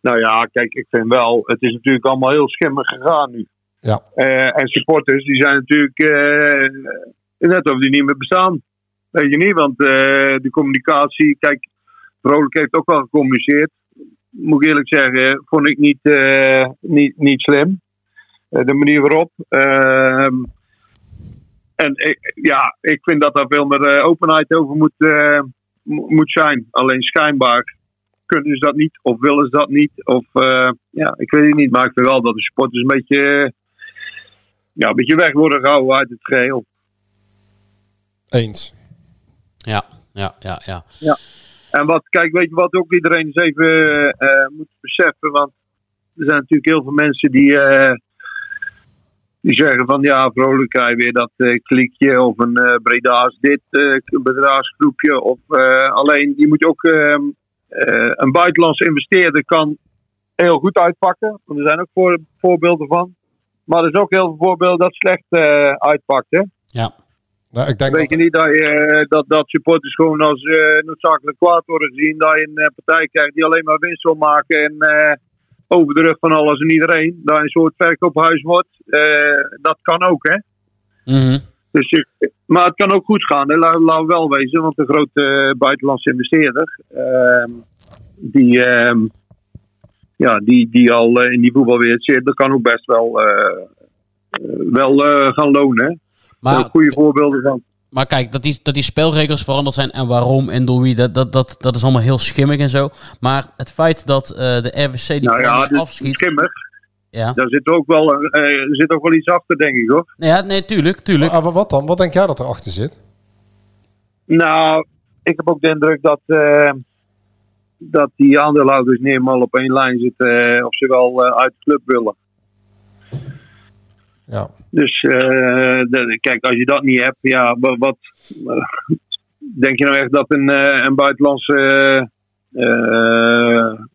Nou ja, kijk, ik vind wel, het is natuurlijk allemaal heel schimmig gegaan nu. Ja. Eh, en supporters, die zijn natuurlijk eh, net of die niet meer bestaan. Weet je niet, want eh, de communicatie, kijk, Vrolijk heeft ook wel gecommuniceerd. Moet ik eerlijk zeggen, vond ik niet, eh, niet, niet slim. Eh, de manier waarop. Ehm, en ik, ja, ik vind dat daar veel meer openheid over moet, mo- moet zijn. Alleen schijnbaar kunnen ze dat niet of willen ze dat niet. Of ja, ik weet het niet. Maar ik vind wel dat de supporters een beetje, ja, een beetje weg worden gehouden uit het geheel. Eens. Ja, ja, ja, ja. Ja. En wat, kijk, weet je wat ook iedereen eens even eh, moet beseffen? Want er zijn natuurlijk heel veel mensen die, eh, die zeggen van ja, vrolijk krijg je weer dat eh, klikje of een Breda's dit bedrijfsgroepje. Of, alleen je moet ook ehm, eh, een buitenlandse investeerder kan heel goed uitpakken. Want er zijn ook voor, voorbeelden van. Maar er is ook heel veel voorbeelden dat slecht uitpakt. Hè? Ja. Nou, ik denk Weet je niet dat, je, eh, dat, dat supporters gewoon als eh, noodzakelijk kwaad worden gezien. Dat je een eh, partij krijgt die alleen maar winst wil maken. En eh, over de rug van alles en iedereen. Dat je een soort verkoophuis wordt. Eh, dat kan ook, hè. Mhm. Dus ik, maar het kan ook goed gaan, hè. Laat, laat wel wezen. Want een grote buitenlandse investeerder. ehm, die, ehm, ja, die, die al in die voetbalwereld zit. Dat kan ook best wel, wel eh, gaan lonen, Maar, goede voorbeelden van. maar kijk, dat die, dat die spelregels veranderd zijn en waarom en door wie, dat, dat, dat, dat is allemaal heel schimmig en zo. Maar het feit dat eh, de RWC die Nou ja, dus afschiet... schimmig. Ja. Daar zit ook wel, eh, zit ook wel iets achter, denk ik hoor. ja, nee, tuurlijk, tuurlijk. Ah, maar wat dan? Wat denk jij dat erachter zit? Nou, ik heb ook de indruk dat, eh, dat die aandeelhouders niet helemaal op één lijn zitten. eh, of ze wel eh, uit de club willen. Ja. Dus eh, kijk, als je dat niet hebt, ja, wa- wat. eh, denk je nou echt dat een, eh, een buitenlandse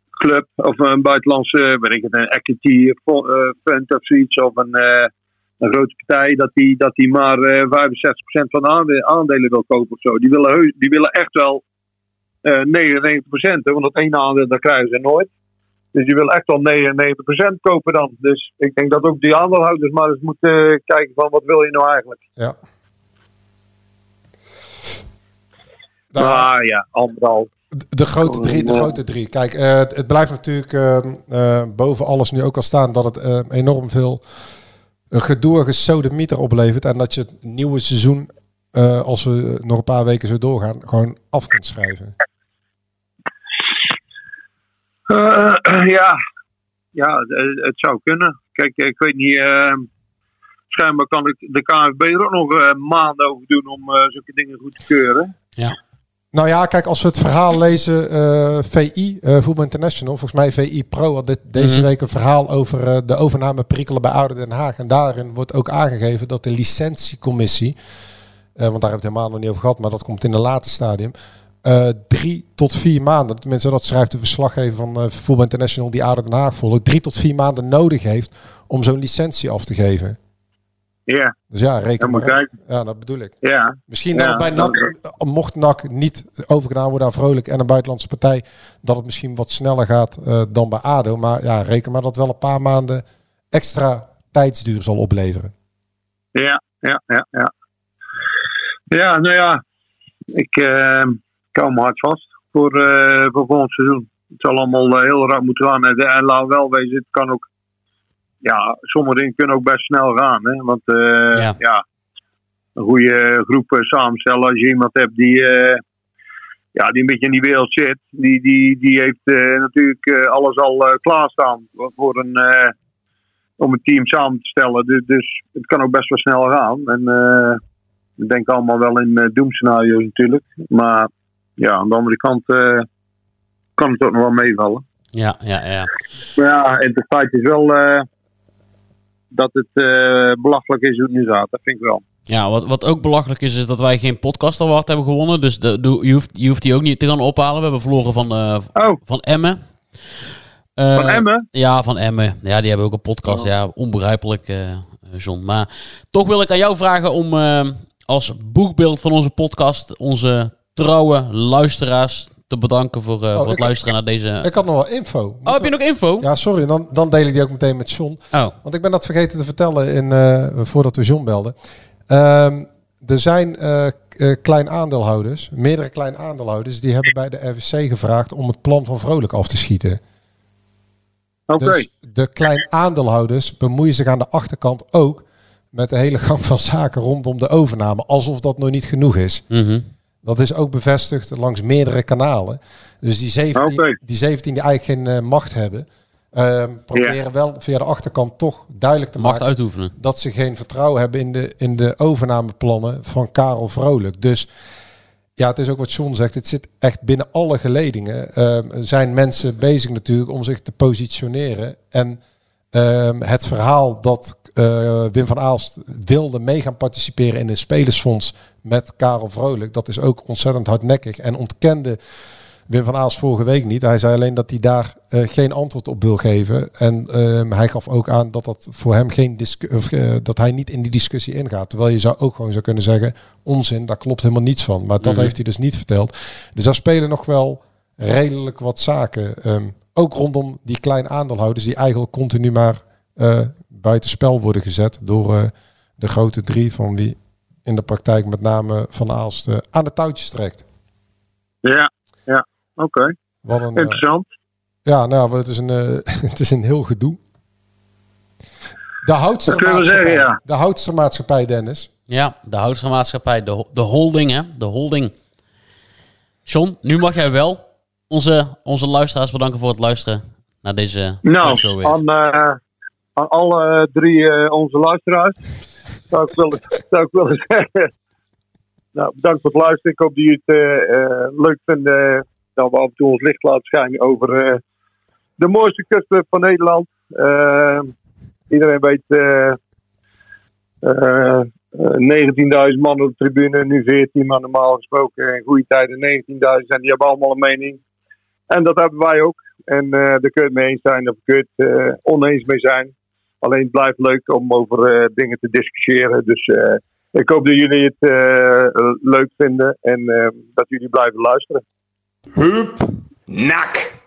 club of een buitenlandse, weet ik het, een equity fund of zoiets, of een, een grote partij, dat die, dat die maar eh 65% van de aande- aandelen wil kopen of zo. Die willen, heus- die willen echt wel eh 99%, hè, want dat ene aandeel dat krijgen ze nooit. Dus die willen echt wel 99% kopen dan. Dus ik denk dat ook die aandeelhouders maar eens moeten eh, kijken van wat wil je nou eigenlijk. Ja. Nou, Maar ja, anderhalf. de- grote drie, de grote drie. Kijk, eh, het, blijft natuurlijk ehm, eh, boven alles nu ook al staan dat het eh, enorm veel gedoe gesodemieter oplevert. En dat je het nieuwe seizoen, als we nog een paar weken zo doorgaan, gewoon af kunt schrijven. Eh, ja, ja het, het zou kunnen. Kijk, ik weet niet. eh, schijnbaar kan ik de KNVB er ook nog eh, maanden over doen om eh, zulke dingen goed te keuren. Nou ja, kijk, als we het verhaal lezen, eh, VI, eh Voetbal International, volgens mij VI Pro had dit, deze Mhm. week een verhaal over eh, de overname prikkelen bij Ouder Den Haag. En daarin wordt ook aangegeven dat de licentiecommissie, eh, want daar hebben we het helemaal nog niet over gehad, maar dat komt in een later stadium, eh, drie tot vier maanden, tenminste dat schrijft de verslaggever van eh Voetbal International die Ouder Den Haag volgt, drie tot vier maanden nodig heeft om zo'n licentie af te geven. Ja, Dus ja, reken maar. kijken. Ja, dat bedoel ik. Ja, Misschien Ja, dat bij NAC, mocht NAC niet overgedaan worden aan Vrolijk en een buitenlandse partij, dat het misschien wat sneller gaat eh, dan bij ADO. Maar ja, reken maar dat wel een paar maanden extra tijdsduur zal opleveren. ja, ja, ja. Ja, ja nou ja, ik hou me hard vast voor, eh voor volgend seizoen. Het zal allemaal eh, heel rap moeten gaan. En, en laat wel wezen, het kan ook. Ja, sommige dingen kunnen ook best snel gaan. Hè? Want eh, Ja. ja. een goede groep samenstellen. Als je iemand hebt die, ja, die een beetje in die wereld zit, die, die, die heeft natuurlijk alles al klaarstaan voor een, om een team samen te stellen. Dus, dus het kan ook best wel snel gaan. En we denken allemaal wel in doemscenario's natuurlijk. Maar ja, aan de andere kant eh, kan het ook nog wel meevallen. Ja, ja, ja. Maar ja, en het feit is wel eh, dat het eh, belachelijk is hoe het nu staat. Dat vind ik wel. Ja, wat, wat ook belachelijk is, is dat wij geen podcast award hebben gewonnen. Dus de, de- je, hoeft, je hoeft die ook niet te gaan ophalen. We hebben verloren van, Oh, van Emmen. Van Emmen? Ja, van Emmen. Ja, die hebben ook een podcast. Oh. Ja, onbegrijpelijk, John. Maar toch wil ik aan jou vragen om als boekbeeld van onze podcast onze trouwe luisteraars te bedanken voor, eh, voor het ik- luisteren naar deze... Ik had nog wel info. oh, heb je nog info? Ja, sorry, dan, dan deel ik die ook meteen met John. Oh, Want ik ben dat vergeten te vertellen in, eh, voordat we John belden. Ehm, er zijn eh, eh, klein aandeelhouders, meerdere klein aandeelhouders, die hebben bij de RVC gevraagd om het plan van Vrolijk af te schieten. Oké. Dus de klein aandeelhouders bemoeien zich aan de achterkant ook met de hele gang van zaken rondom de overname, alsof dat nog niet genoeg is. mhm. Dat is ook bevestigd langs meerdere kanalen. Dus die 17, Oké. die, 17 die eigenlijk geen eh, macht hebben, ehm, proberen wel via de achterkant toch duidelijk te macht maken uitoefenen. dat ze geen vertrouwen hebben in de, in de overnameplannen van Karel Vrolijk. Dus ja, het is ook wat John zegt. Het zit echt binnen alle geledingen. Ehm, zijn mensen bezig natuurlijk om zich te positioneren. En Ehm, het verhaal dat eh, Wim van Aalst wilde mee gaan participeren in een spelersfonds met Karel Vrolijk, dat is ook ontzettend hardnekkig en ontkende Wim van Aalst vorige week niet. Hij zei alleen dat hij daar eh, geen antwoord op wil geven. En ehm, hij gaf ook aan dat dat voor hem geen of, uh, dat hij niet in die discussie ingaat. Terwijl je zou ook gewoon zou kunnen zeggen, onzin, daar klopt helemaal niets van. Maar dat Mhm. heeft hij dus niet verteld. Dus daar spelen nog wel redelijk wat zaken. Ehm, ook rondom die kleine aandeelhouders die eigenlijk continu maar eh buitenspel worden gezet door eh, de grote drie van wie in de praktijk met name Van Aalst eh, aan de touwtjes trekt. Ja, ja. Oké. Wat een, eh, Interessant. ja, nou, het is een, eh, het is een heel gedoe. De Dat kunnen we zeggen, ja. De houtstermaatschappij, Dennis. Ja, de houtschermaatschappij, de, de holding, hè? De holding. John, nu mag jij wel onze, onze luisteraars bedanken voor het luisteren naar deze Nou, show weer. eh, aan alle drie eh, onze luisteraars zou ik willen, zou ik willen zeggen. Nou, bedankt voor het luisteren. Ik hoop dat jullie het eh, eh, leuk vinden dat we af en toe ons licht laten schijnen over de mooiste kustclub van Nederland. Iedereen weet eh, eh, eh, 19.000 man op de tribune, nu 14, maar normaal gesproken in goede tijden 19.000 en die hebben allemaal een mening. En dat hebben wij ook. En eh daar kun je het mee eens zijn of kun het oneens mee zijn. Alleen het blijft leuk om over eh, dingen te discussiëren. Dus eh, ik hoop dat jullie het eh, leuk vinden en dat jullie blijven luisteren. Hup, nak.